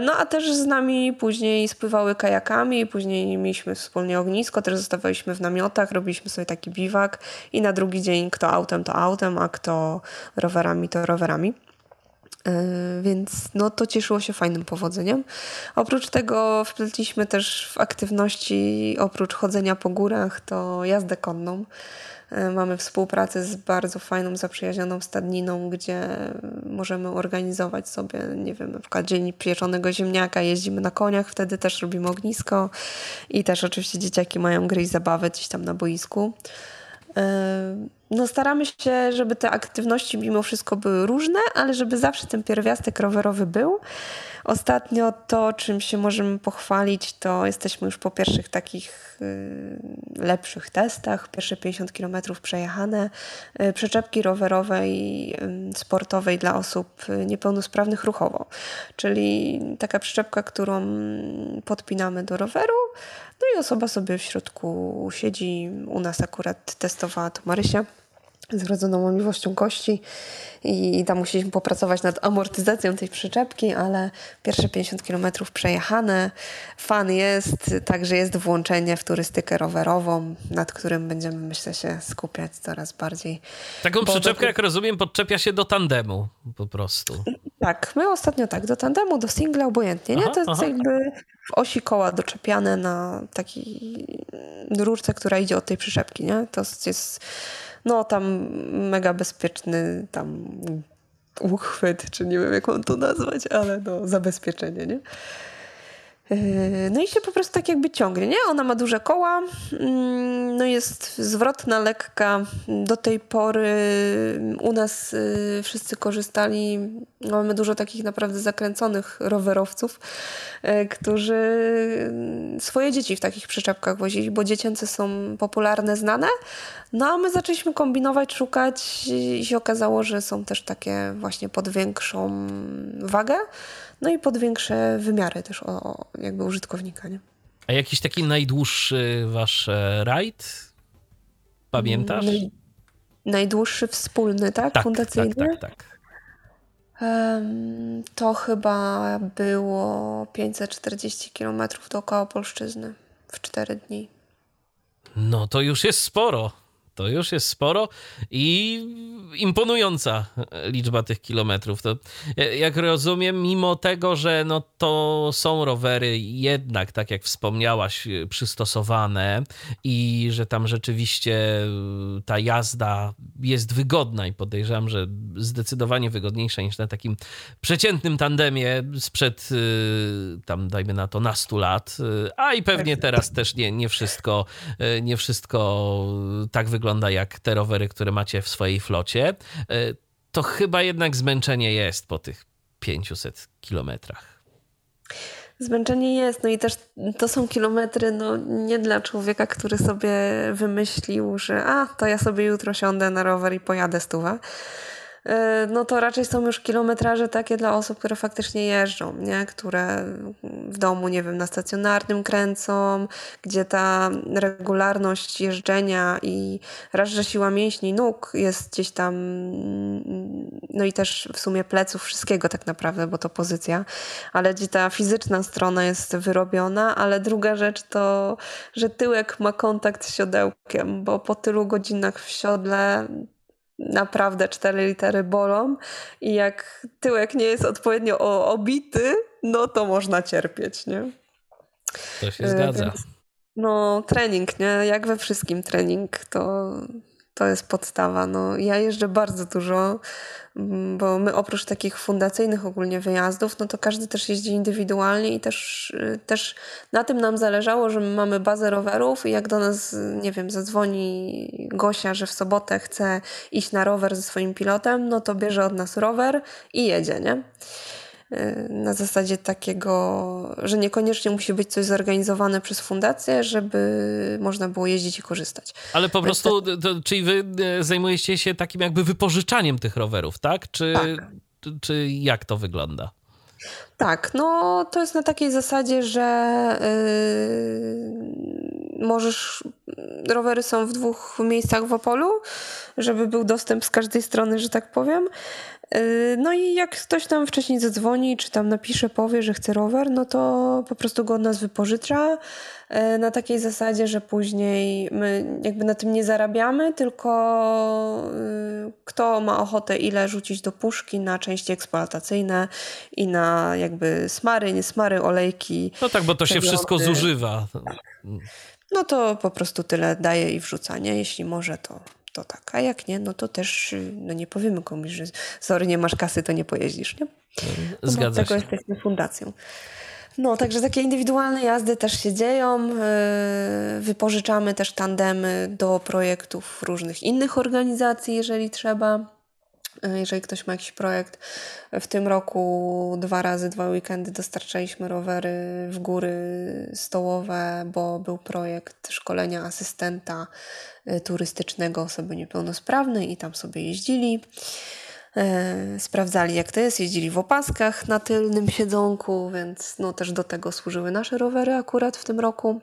no a też z nami później spływały kajakami, później mieliśmy wspólnie ognisko, też zostawaliśmy w namiotach, robiliśmy sobie taki biwak i na drugi dzień kto autem to autem, a kto rowerami to rowerami. E, więc no, to cieszyło się fajnym powodzeniem. Oprócz tego wpletliśmy też w aktywności, oprócz chodzenia po górach, to jazdę konną. E, mamy współpracę z bardzo fajną, zaprzyjaźnioną stadniną, gdzie możemy organizować sobie, nie wiem, na przykład dzień pieczonego ziemniaka, jeździmy na koniach, wtedy też robimy ognisko i też oczywiście dzieciaki mają gry i zabawy gdzieś tam na boisku. E, no staramy się, żeby te aktywności mimo wszystko były różne, ale żeby zawsze ten pierwiastek rowerowy był. Ostatnio to, czym się możemy pochwalić, to jesteśmy już po pierwszych takich lepszych testach. Pierwsze 50 km przejechane. Y, przyczepki rowerowej, sportowej dla osób niepełnosprawnych ruchowo. Czyli taka przyczepka, którą podpinamy do roweru, no i osoba sobie w środku siedzi. U nas akurat testowała to Marysia z wrodzoną łamiwością kości i tam musieliśmy popracować nad amortyzacją tej przyczepki, ale pierwsze 50 km przejechane. Fan jest, także jest włączenie w turystykę rowerową, nad którym będziemy, myślę, się skupiać coraz bardziej. Taką przyczepkę, do... jak rozumiem, podczepia się do tandemu po prostu. Tak, my ostatnio tak, do tandemu, do singla, obojętnie, nie? Aha, to jest aha. jakby w osi koła doczepiane na takiej rurce, która idzie od tej przyczepki, nie? To jest no tam mega bezpieczny tam uchwyt, czy nie wiem jak mam to nazwać, ale no zabezpieczenie, nie? Yy, no i się po prostu tak jakby ciągnie, nie? Ona ma duże koła, mm, no jest zwrotna, lekka. Do tej pory u nas yy, wszyscy korzystali, mamy dużo takich naprawdę zakręconych rowerowców, yy, którzy swoje dzieci w takich przyczepkach wozili, bo dziecięce są popularne, znane. No a my zaczęliśmy kombinować, szukać i się okazało, że są też takie właśnie pod większą wagę no i pod większe wymiary też o, jakby użytkownika. Nie? A jakiś taki najdłuższy wasz e, rajd? Pamiętasz? Naj, najdłuższy wspólny, tak? tak Fundacyjny? Tak, tak, tak. Um, to chyba było 540 km dookoła Polszczyzny w 4 dni. No to już jest sporo. To już jest sporo i imponująca liczba tych kilometrów. To, jak rozumiem, mimo tego, że no to są rowery jednak, tak jak wspomniałaś, przystosowane i że tam rzeczywiście ta jazda jest wygodna i podejrzewam, że zdecydowanie wygodniejsza niż na takim przeciętnym tandemie sprzed tam dajmy na to nastu lat, a i pewnie teraz też nie, nie wszystko nie wszystko tak wygląda wygląda jak te rowery, które macie w swojej flocie, e, to chyba jednak zmęczenie jest po tych 500 kilometrach. Zmęczenie jest, no i też to są kilometry, no nie dla człowieka, który sobie wymyślił, że a, to ja sobie jutro siądę na rower i pojadę stówę. E, no to raczej są już kilometraże takie dla osób, które faktycznie jeżdżą, nie? które w domu, nie wiem, na stacjonarnym kręcą, gdzie ta regularność jeżdżenia i raz, że siła mięśni nóg jest gdzieś tam, no i też w sumie pleców, wszystkiego tak naprawdę, bo to pozycja, ale gdzie ta fizyczna strona jest wyrobiona, ale druga rzecz to, że tyłek ma kontakt z siodełkiem, bo po tylu godzinach w siodle naprawdę cztery litery bolą i jak tyłek nie jest odpowiednio obity, no to można cierpieć, nie? To się zgadza. Więc, no, trening, nie? Jak we wszystkim trening, to, to jest podstawa. No, ja jeżdżę bardzo dużo, mm, bo my oprócz takich fundacyjnych ogólnie wyjazdów, no to każdy też jeździ indywidualnie i też, y, też na tym nam zależało, że my mamy bazę rowerów i jak do nas, nie wiem, zadzwoni Gosia, że w sobotę chce iść na rower ze swoim pilotem, no to bierze od nas rower i jedzie, nie? Y, na zasadzie takiego, że niekoniecznie musi być coś zorganizowane przez fundację, żeby można było jeździć i korzystać. Ale po prostu, to, czyli wy y, zajmujecie się takim jakby wypożyczaniem tych rowerów, tak? Czy, tak. czy jak to wygląda? Tak, no to jest na takiej zasadzie, że yy, możesz. Rowery są w dwóch miejscach w Opolu, żeby był dostęp z każdej strony, że tak powiem. Yy, no i jak ktoś tam wcześniej zadzwoni, czy tam napisze, powie, że chce rower, no to po prostu go od nas wypożycza na takiej zasadzie, że później my jakby na tym nie zarabiamy, tylko yy, kto ma ochotę ile rzucić do puszki na części eksploatacyjne i na jakby smary, nie smary, olejki. No tak, bo to się wszystko zużywa. No to po prostu tyle daje i wrzuca, nie? Jeśli może, to to tak. A jak nie, no to też no nie powiemy komuś, że sorry, nie masz kasy, to nie pojeździsz, nie? No, Zgadza się. Dlatego jesteśmy fundacją. No, także takie indywidualne jazdy też się dzieją. Yy, wypożyczamy też tandemy do projektów różnych innych organizacji, jeżeli trzeba. E, jeżeli ktoś ma jakiś projekt, w tym roku dwa razy, dwa weekendy dostarczaliśmy rowery w góry stołowe, bo był projekt szkolenia asystenta e, turystycznego osoby niepełnosprawnej i tam sobie jeździli. E, sprawdzali, jak to jest, jeździli w opaskach na tylnym siedzonku, więc no, też do tego służyły nasze rowery akurat w tym roku.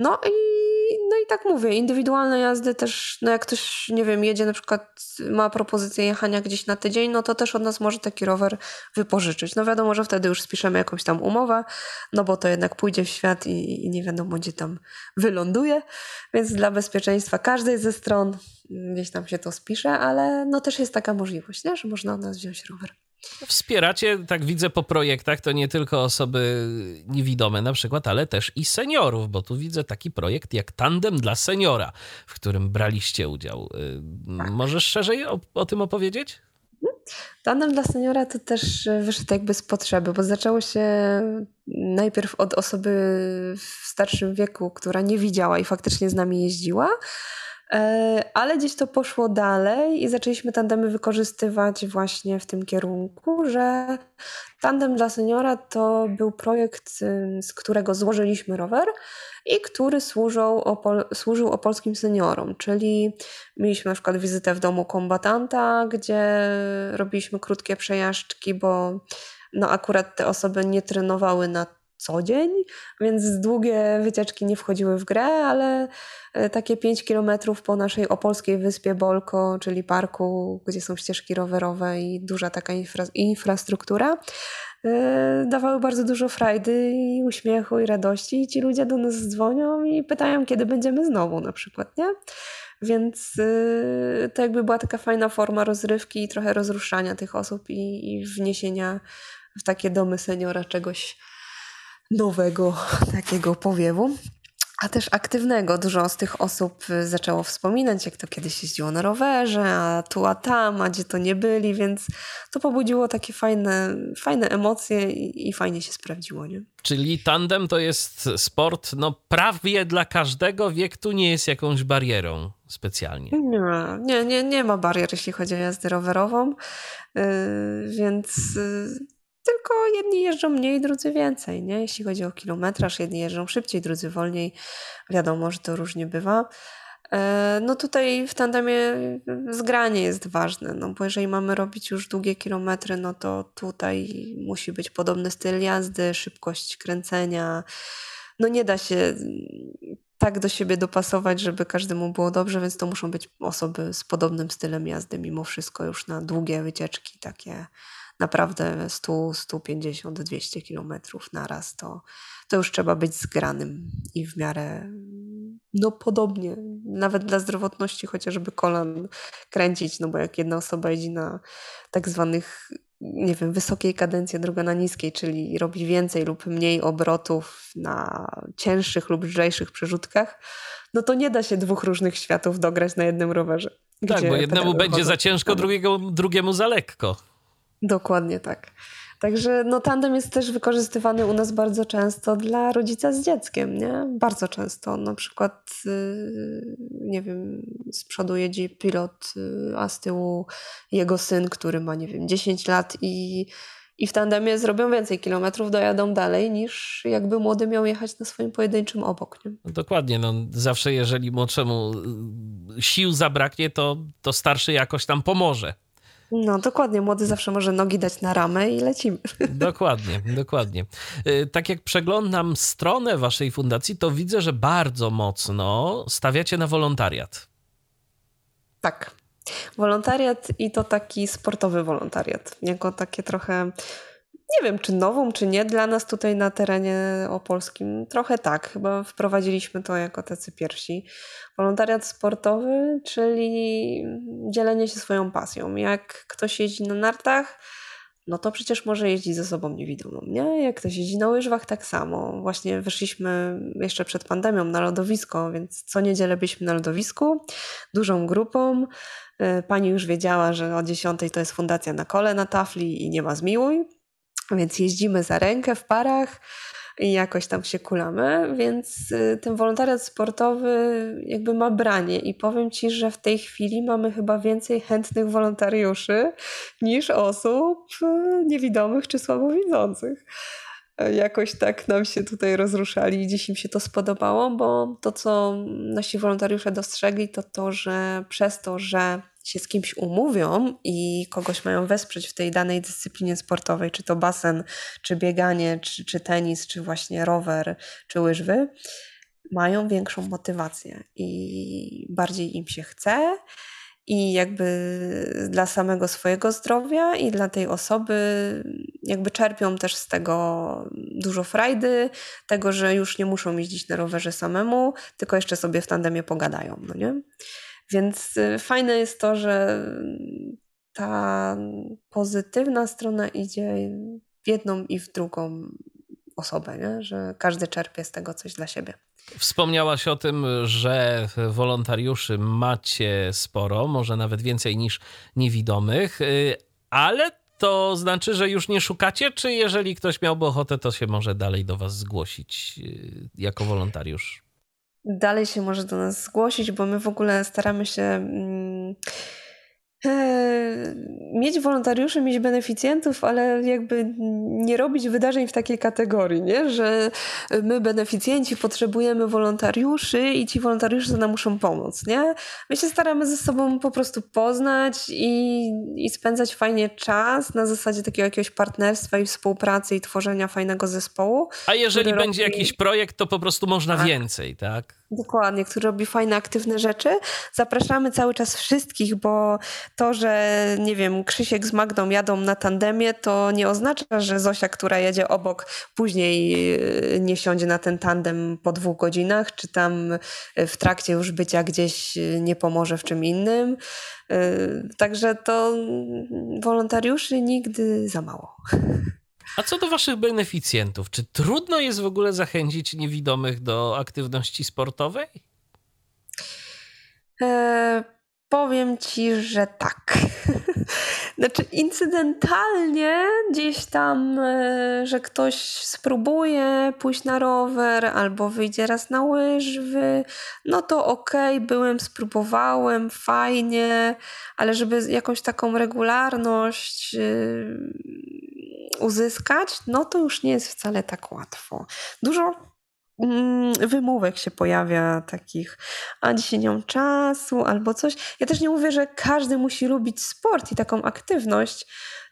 No i, no i tak mówię, indywidualne jazdy też, no jak ktoś, nie wiem, jedzie na przykład, ma propozycję jechania gdzieś na tydzień, no to też od nas może taki rower wypożyczyć. No wiadomo, że wtedy już spiszemy jakąś tam umowę, no bo to jednak pójdzie w świat i, i nie wiadomo, gdzie tam wyląduje, więc dla bezpieczeństwa każdej ze stron gdzieś tam się to spisze, ale no też jest taka możliwość, nie? że można od nas wziąć rower. Wspieracie, tak widzę po projektach, to nie tylko osoby niewidome na przykład, ale też i seniorów, bo tu widzę taki projekt jak Tandem dla Seniora, w którym braliście udział. Y, tak. Możesz szerzej o, o tym opowiedzieć? Tandem dla seniora to też wyszedł jakby z potrzeby, bo zaczęło się najpierw od osoby w starszym wieku, która nie widziała i faktycznie z nami jeździła, ale gdzieś to poszło dalej i zaczęliśmy tandemy wykorzystywać właśnie w tym kierunku, że tandem dla seniora to był projekt, z którego złożyliśmy rower i który służył, opol, służył opolskim seniorom, czyli mieliśmy na przykład wizytę w domu kombatanta, gdzie robiliśmy krótkie przejażdżki, bo no akurat te osoby nie trenowały na co dzień, więc długie wycieczki nie wchodziły w grę, ale e, takie 5 kilometrów po naszej opolskiej wyspie Bolko, czyli parku, gdzie są ścieżki rowerowe i duża taka infra infrastruktura, e, dawały bardzo dużo frajdy i uśmiechu i radości. I ci ludzie do nas dzwonią i pytają, kiedy będziemy znowu na przykład, nie? Więc e, to jakby była taka fajna forma rozrywki i trochę rozruszania tych osób i, i wniesienia w takie domy seniora czegoś nowego takiego powiewu a też aktywnego. Dużo z tych osób zaczęło wspominać, jak to kiedyś jeździło na rowerze, a tu, a tam, a gdzie to nie byli, więc to pobudziło takie fajne, fajne emocje i, i fajnie się sprawdziło. Nie? Czyli tandem to jest sport no, prawie dla każdego, wiek tu nie jest jakąś barierą specjalnie. Nie, nie, nie, nie ma barier, jeśli chodzi o jazdę rowerową, yy, więc... Yy tylko jedni jeżdżą mniej, drudzy więcej, nie? Jeśli chodzi o kilometraż, jedni jeżdżą szybciej, drudzy wolniej. Wiadomo, że to różnie bywa. E, no tutaj w tandemie zgranie jest ważne, no bo jeżeli mamy robić już długie kilometry, no to tutaj musi być podobny styl jazdy, szybkość kręcenia. No nie da się tak do siebie dopasować, żeby każdemu było dobrze, więc to muszą być osoby z podobnym stylem jazdy mimo wszystko już na długie wycieczki, takie naprawdę 100, 150, 200 kilometrów na raz, to, to już trzeba być zgranym i w miarę no podobnie, nawet dla zdrowotności chociażby kolan kręcić, no bo jak jedna osoba jeździ na tak zwanych nie wiem, wysokiej kadencji, druga na niskiej, czyli robi więcej lub mniej obrotów na cięższych lub lżejszych przerzutkach, no to nie da się dwóch różnych światów dograć na jednym rowerze. Tak, bo jednemu będzie za ciężko, drugiego, drugiemu za lekko. Dokładnie tak. Także no, tandem jest też wykorzystywany u nas bardzo często dla rodzica z dzieckiem, nie? Bardzo często. Na przykład, yy, nie wiem, z przodu jedzie pilot, yy, a z tyłu jego syn, który ma, nie wiem, 10 lat i, i w tandemie zrobią więcej kilometrów, dojadą dalej niż jakby młody miał jechać na swoim pojedynczym obok. Nie? No dokładnie. No, zawsze jeżeli młodszemu yy, sił zabraknie, to, to starszy jakoś tam pomoże. No dokładnie, młody zawsze może nogi dać na ramę i lecimy. Dokładnie, dokładnie. Y, tak jak przeglądam stronę waszej fundacji, to widzę, że bardzo mocno stawiacie na wolontariat. Tak. Wolontariat i to taki sportowy wolontariat. Jako takie trochę nie wiem, czy nową, czy nie, dla nas tutaj na terenie opolskim trochę tak. Chyba wprowadziliśmy to jako tacy pierwsi. Wolontariat sportowy, czyli dzielenie się swoją pasją. Jak ktoś jeździ na nartach, no to przecież może jeździć ze sobą niewidomą, nie? Jak ktoś jeździ na łyżwach, tak samo. Właśnie wyszliśmy jeszcze przed pandemią na lodowisko, więc co niedzielę byliśmy na lodowisku, dużą grupą. Y, pani już wiedziała, że o 10 to jest fundacja na kole na tafli i nie ma zmiłuj więc jeździmy za rękę w parach i jakoś tam się kulamy, więc y, ten wolontariat sportowy jakby ma branie i powiem Ci, że w tej chwili mamy chyba więcej chętnych wolontariuszy niż osób y, niewidomych czy słabowidzących. Jakoś tak nam się tutaj rozruszali i dziś im się to spodobało, bo to, co nasi wolontariusze dostrzegli, to to, że przez to, że się z kimś umówią i kogoś mają wesprzeć w tej danej dyscyplinie sportowej, czy to basen, czy bieganie, czy, czy tenis, czy właśnie rower, czy łyżwy, mają większą motywację i bardziej im się chce. I jakby dla samego swojego zdrowia i dla tej osoby, jakby czerpią też z tego dużo frajdy, tego, że już nie muszą jeździć na rowerze samemu, tylko jeszcze sobie w tandemie pogadają, no nie? Więc y, fajne jest to, że ta pozytywna strona idzie w jedną i w drugą osobę, nie? że każdy czerpie z tego coś dla siebie. Wspomniałaś o tym, że wolontariuszy macie sporo, może nawet więcej niż niewidomych, y, ale to znaczy, że już nie szukacie, czy jeżeli ktoś miałby ochotę, to się może dalej do Was zgłosić y, jako wolontariusz? Dalej się może do nas zgłosić, bo my w ogóle staramy się. Mm, e, mieć wolontariuszy, mieć beneficjentów, ale jakby nie robić wydarzeń w takiej kategorii, nie? że my beneficjenci potrzebujemy wolontariuszy i ci wolontariusze nam muszą pomóc. Nie? My się staramy ze sobą po prostu poznać i, i spędzać fajnie czas na zasadzie takiego jakiegoś partnerstwa i współpracy i tworzenia fajnego zespołu. A jeżeli będzie robi... jakiś projekt, to po prostu można tak. więcej, tak? Dokładnie, który robi fajne, aktywne rzeczy. Zapraszamy cały czas wszystkich, bo to, że nie wiem, Krzysiek z Magdą jadą na tandemie, to nie oznacza, że Zosia, która jedzie obok, później e, nie siądzie na ten tandem po dwóch godzinach, czy tam e, w trakcie już bycia gdzieś e, nie pomoże w czym innym. Także to wolontariuszy nigdy za mało. A co do waszych beneficjentów, czy trudno jest w ogóle zachęcić niewidomych do aktywności sportowej? E, powiem ci, że tak. Znaczy, incydentalnie gdzieś tam, e, że ktoś spróbuje pójść na rower albo wyjdzie raz na łyżwy, no to okej, okay, byłem, spróbowałem, fajnie, ale żeby jakąś taką regularność y, uzyskać, no to już nie jest wcale tak łatwo. Dużo wymówek się pojawia takich, a dzisiaj nie mam czasu albo coś. Ja też nie mówię, że każdy musi lubić sport i taką aktywność,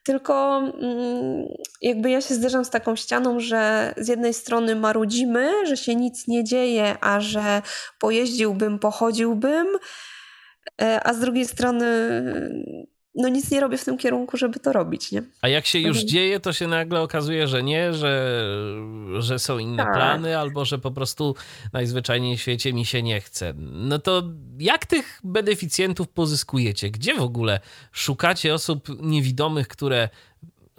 tylko mm, jakby ja się zderzam z taką ścianą, że z jednej strony marudzimy, że się nic nie dzieje, a że pojeździłbym, pochodziłbym, e, a z drugiej strony no nic nie robię w tym kierunku, żeby to robić, nie? A jak się już mhm. dzieje, to się nagle okazuje, że nie, że, że są inne tak. plany, albo że po prostu najzwyczajniej w świecie mi się nie chce. No to jak tych beneficjentów pozyskujecie? Gdzie w ogóle szukacie osób niewidomych, które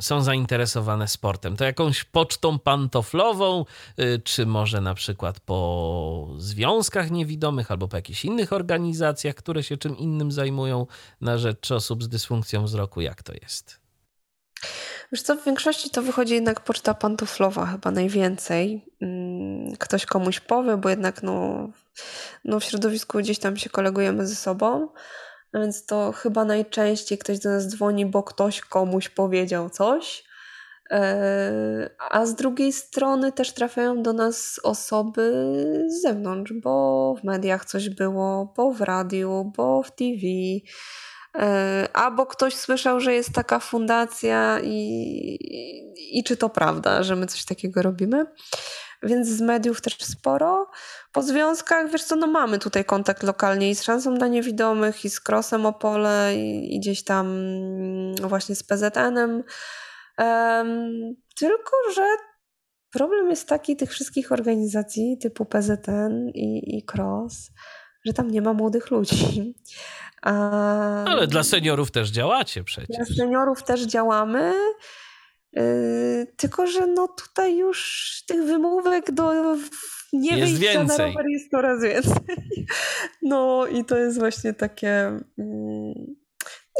są zainteresowane sportem. To jakąś pocztą pantoflową, y, czy może na przykład po związkach niewidomych albo po jakichś innych organizacjach, które się czym innym zajmują na rzecz osób z dysfunkcją wzroku. Jak to jest? Wiesz co, w większości to wychodzi jednak poczta pantoflowa chyba najwięcej. Mm, ktoś komuś powie, bo jednak no, no w środowisku gdzieś tam się kolegujemy ze sobą. No więc to chyba najczęściej ktoś do nas dzwoni, bo ktoś komuś powiedział coś. E, a z drugiej strony też trafiają do nas osoby z zewnątrz, bo w mediach coś było, bo w radiu, bo w TV. E, albo ktoś słyszał, że jest taka fundacja i, i, i czy to prawda, że my coś takiego robimy więc z mediów też sporo. Po związkach, wiesz co, no mamy tutaj kontakt lokalnie i z Szansą dla Niewidomych, i z Krosem Opole, i, i gdzieś tam właśnie z PZN-em. Um, tylko, że problem jest taki tych wszystkich organizacji typu PZN i, i Cross, że tam nie ma młodych ludzi. A... Ale dla seniorów też działacie przecież. Dla seniorów też działamy. Yy, tylko, że no tutaj już tych wymówek do nie jest więcej. na rower jest coraz więcej. No i to jest właśnie takie... Mm,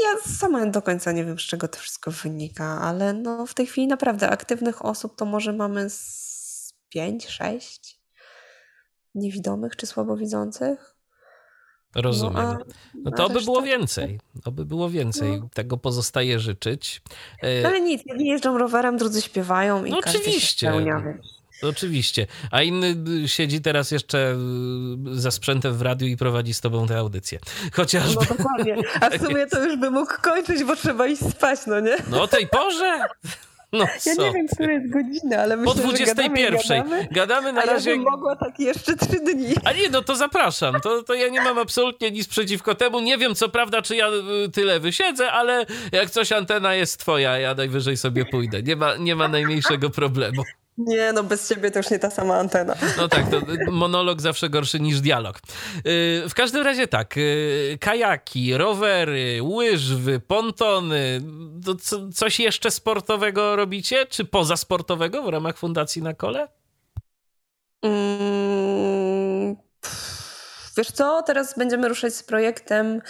ja sama do końca nie wiem, z czego to wszystko wynika, ale no w tej chwili naprawdę aktywnych osób to może mamy z pięć, sześć niewidomych czy słabowidzących. Rozumiem. No, a, no to by było więcej. To by było więcej. No. Tego pozostaje życzyć. E, no ale nic, jedni jeżdżą rowerem, drudzy śpiewają i no oczywiście. Oczywiście. A inny y, siedzi teraz jeszcze y, za sprzętem w radiu i prowadzi z tobą tę audycję. Chociażby. No dokładnie. A w sumie to już by mógł kończyć, bo trzeba iść spać, no nie? No o tej porze? No ja nie wiem, która jest godzina, ale myślę, Po 21. Gadamy, gadamy, na a razie. Ja bym mogła tak jeszcze trzy dni. A nie, no to zapraszam. To, to ja nie mam absolutnie nic przeciwko temu. Nie wiem, co prawda, czy ja y, tyle wysiedzę, ale jak coś antena jest twoja, ja najwyżej sobie pójdę. Nie ma, nie ma najmniejszego problemu. Nie, no bez ciebie to już nie ta sama antena. No tak, to monolog zawsze gorszy niż dialog. Y, w każdym razie tak, y, kajaki, rowery, łyżwy, pontony, to coś jeszcze sportowego robicie? Czy poza sportowego w ramach Fundacji na Kole? Mm, wiesz co, teraz będziemy ruszać z projektem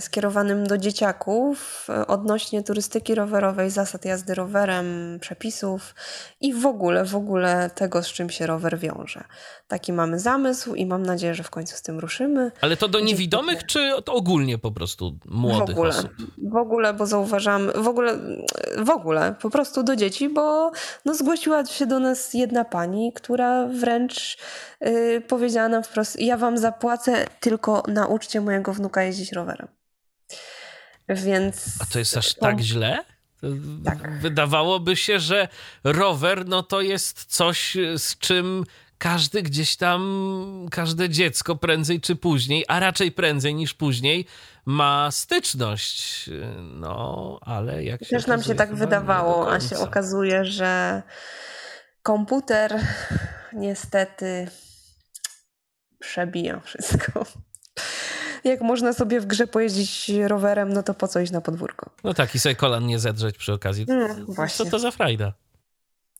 skierowanym do dzieciaków e, odnośnie turystyki rowerowej, zasad jazdy rowerem, przepisów i w ogóle, w ogóle tego, z czym się rower wiąże. Taki mamy zamysł i mam nadzieję, że w końcu z tym ruszymy. Ale to do niewidomych, czy to ogólnie po prostu młodych w ogóle, osób? W ogóle, bo zauważam, w ogóle, w ogóle, po prostu do dzieci, bo no, zgłosiła się do nas jedna pani, która wręcz yy, powiedziała nam wprost, ja wam zapłacę, tylko nauczcie mojego wnuka jeździć rowerem. Więc... A to jest aż to... tak źle? Tak. Wydawałoby się, że rower no to jest coś, z czym każdy gdzieś tam, każde dziecko prędzej czy później, a raczej prędzej niż później, ma styczność. No, ale jak się. Też nam się tak wydawało, a się okazuje, że komputer niestety przebija wszystko. Jak można sobie w grze pojeździć rowerem, no to po co iść na podwórko? No tak, i sobie kolan nie zedrzeć przy okazji. Mm, właśnie. Co to za frajda?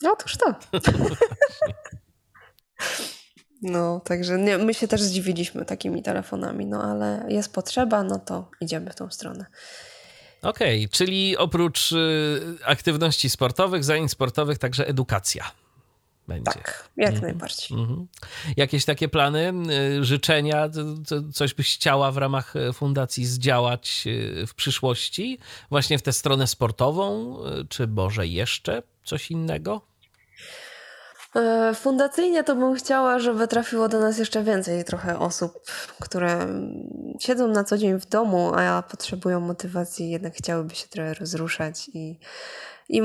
Otóż to. No, także nie, my się też zdziwiliśmy takimi telefonami, no ale jest potrzeba, no to idziemy w tą stronę. Okej, okay, czyli oprócz y, aktywności sportowych, zajęć sportowych, także edukacja będzie. Tak, jak mhm. najbardziej. Mhm. Jakieś takie plany, y, życzenia, coś byś chciała w ramach y, fundacji zdziałać w przyszłości, właśnie w tę stronę sportową, czy może jeszcze coś innego? E, fundacyjnie to bym chciała, żeby trafiło do nas jeszcze więcej trochę osób, które siedzą na co dzień w domu, a potrzebują motywacji, jednak chciałyby się trochę rozruszać i, i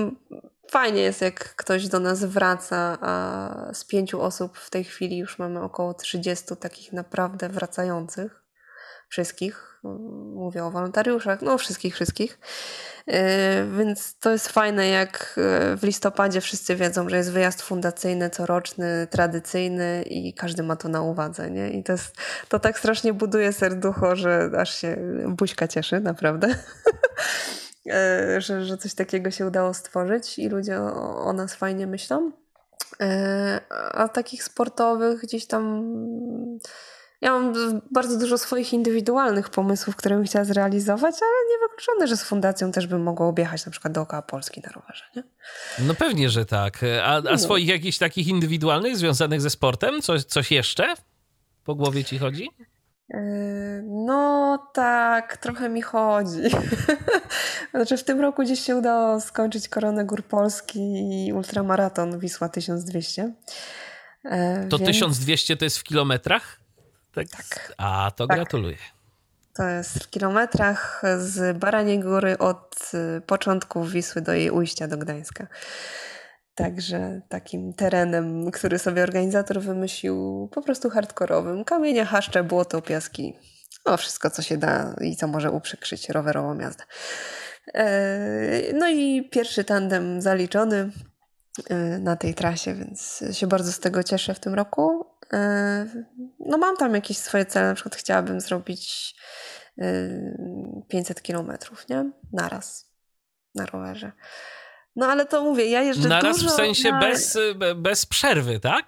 fajnie jest, jak ktoś do nas wraca, a z pięciu osób w tej chwili już mamy około 30 takich naprawdę wracających. Wszystkich. Mówię o wolontariuszach, no wszystkich, wszystkich. E, więc to jest fajne, jak e, w listopadzie wszyscy wiedzą, że jest wyjazd fundacyjny, coroczny, tradycyjny i każdy ma to na uwadze. Nie? I to, jest, to tak strasznie buduje serducho, że aż się buźka cieszy, naprawdę. E, że, że coś takiego się udało stworzyć i ludzie o, o nas fajnie myślą. A takich sportowych gdzieś tam ja mam bardzo dużo swoich indywidualnych pomysłów, które bym chciała zrealizować, ale niewykluczone, że z fundacją też bym mogła objechać na przykład dookoła Polski na rowerze. Nie? No pewnie, że tak. A, a no. swoich jakichś takich indywidualnych związanych ze sportem? Coś, coś jeszcze po głowie ci chodzi? No tak, trochę mi chodzi. znaczy w tym roku gdzieś się udało skończyć Koronę Gór Polski i ultramaraton Wisła 1200. E, to więc... 1200 to jest w kilometrach? Tak. tak. A to tak. gratuluję. To jest w kilometrach z Baraniej Góry od y, początku Wisły do jej ujścia do Gdańska. Także takim terenem, który sobie organizator wymyślił, po prostu hardkorowym. Kamienie, haszcze, błoto, piaski. O, wszystko, co się da i co może uprzykrzyć rowerową jazdę. E, no i pierwszy tandem zaliczony y, na tej trasie, więc się bardzo z tego cieszę w tym roku. E, no mam tam jakieś swoje cele, na przykład chciałabym zrobić 500 e, kilometrów, nie? Naraz na rowerze. No ale to mówię, ja jeżdżę Naraz dużo... w sensie na... bez, bez przerwy, tak?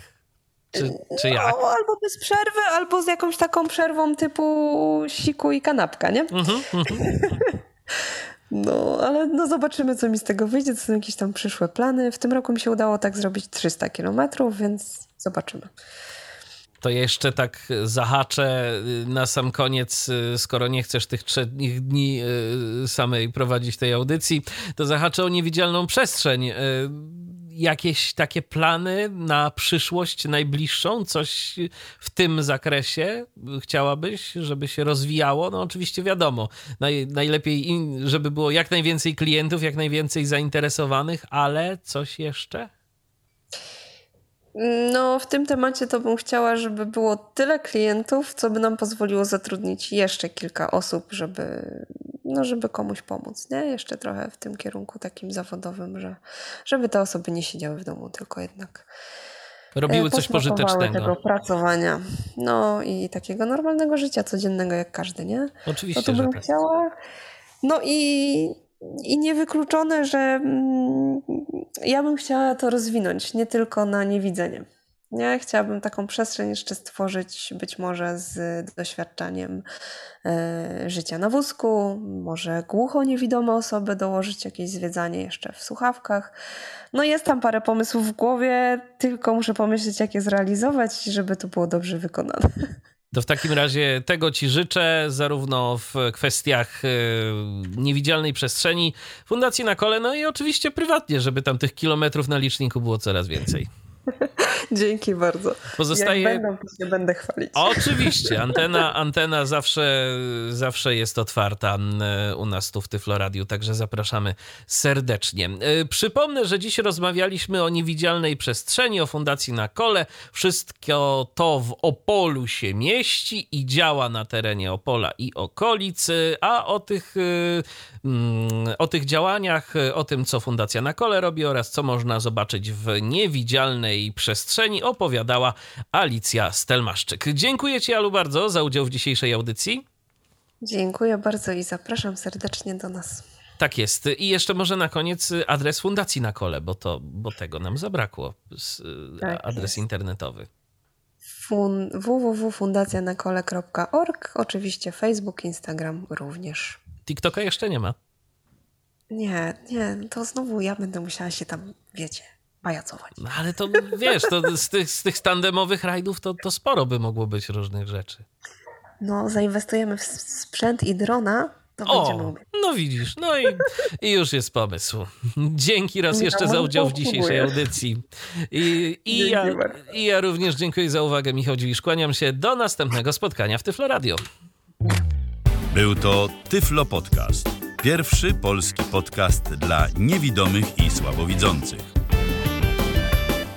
Czy, czy jak? No, albo bez przerwy, albo z jakąś taką przerwą typu siku i kanapka, nie? Mhm, mhm. No, ale no zobaczymy, co mi z tego wyjdzie. To są jakieś tam przyszłe plany. W tym roku mi się udało tak zrobić 300 kilometrów, więc zobaczymy to jeszcze tak zahaczę y, na sam koniec, y, skoro nie chcesz tych trzech dni y, samej prowadzić tej audycji, to zahaczę o niewidzialną przestrzeń. Jakieś takie plany na przyszłość najbliższą? Coś w tym zakresie chciałabyś, żeby się rozwijało? No oczywiście wiadomo, naj, najlepiej, żeby było jak najwięcej klientów, jak najwięcej zainteresowanych, ale coś jeszcze? No, w tym temacie to bym chciała, żeby było tyle klientów, co by nam pozwoliło zatrudnić jeszcze kilka osób, żeby, no, żeby komuś pomóc, nie? Jeszcze trochę w tym kierunku takim zawodowym, że, żeby te osoby nie siedziały w domu, tylko jednak robiły coś pożytecznego. tego pracowania. No i takiego normalnego życia codziennego jak każdy, nie? Oczywiście, to, to bym tak. chciała. No i i niewykluczone, że mm, ja bym chciała to rozwinąć, nie tylko na niewidzenie. Ja chciałabym taką przestrzeń jeszcze stworzyć, być może z doświadczaniem e, życia na wózku, może głucho niewidome osoby, dołożyć jakieś zwiedzanie jeszcze w słuchawkach. No jest tam parę pomysłów w głowie, tylko muszę pomyśleć, jak je zrealizować, żeby to było dobrze wykonane. To w takim razie tego Ci życzę, zarówno w kwestiach e, niewidzialnej przestrzeni, Fundacji na kole, no i oczywiście prywatnie, żeby tam tych kilometrów na liczniku było coraz więcej. Dzięki bardzo. Pozostaje... Jak będą, to się będę chwalić. Oczywiście, antena, antena zawsze, zawsze jest otwarta e, u nas tu w Tyfloradiu, także zapraszamy serdecznie. E, przypomnę, że dziś rozmawialiśmy o niewidzialnej przestrzeni, o Fundacji na Kole. Wszystko to w Opolu się mieści i działa na terenie Opola i okolicy, a o tych, e, mm, o tych działaniach, o tym, co Fundacja na Kole robi oraz co można zobaczyć w niewidzialnej przestrzeni opowiadała Alicja Stelmaszczyk. Dziękuję Ci, Alu, bardzo za udział w dzisiejszej audycji. Dziękuję bardzo i zapraszam serdecznie do nas. Tak jest. I jeszcze może na koniec adres Fundacji na Kole, bo, to, bo tego nam zabrakło. Tak adres jest. internetowy. Fun, www.fundacjanakole.org, oczywiście Facebook, Instagram również. TikToka jeszcze nie ma. Nie, nie, to znowu ja będę musiała się tam, wiecie, pajacować. No ale to wiesz, to z tych, z tych tandemowych rajdów to, to sporo by mogło być różnych rzeczy. No, zainwestujemy w sprzęt i drona To O, no widzisz, no i, i już jest pomysł. Dzięki raz Ja jeszcze za udział w dzisiejszej dziękuję. audycji. I, i, ja, bardzo. I ja również dziękuję za uwagę, Michał Dziwisz. Kłaniam się do następnego spotkania w Tyflo Radio. Był to Tyflo Podcast. Pierwszy polski podcast dla niewidomych i słabowidzących.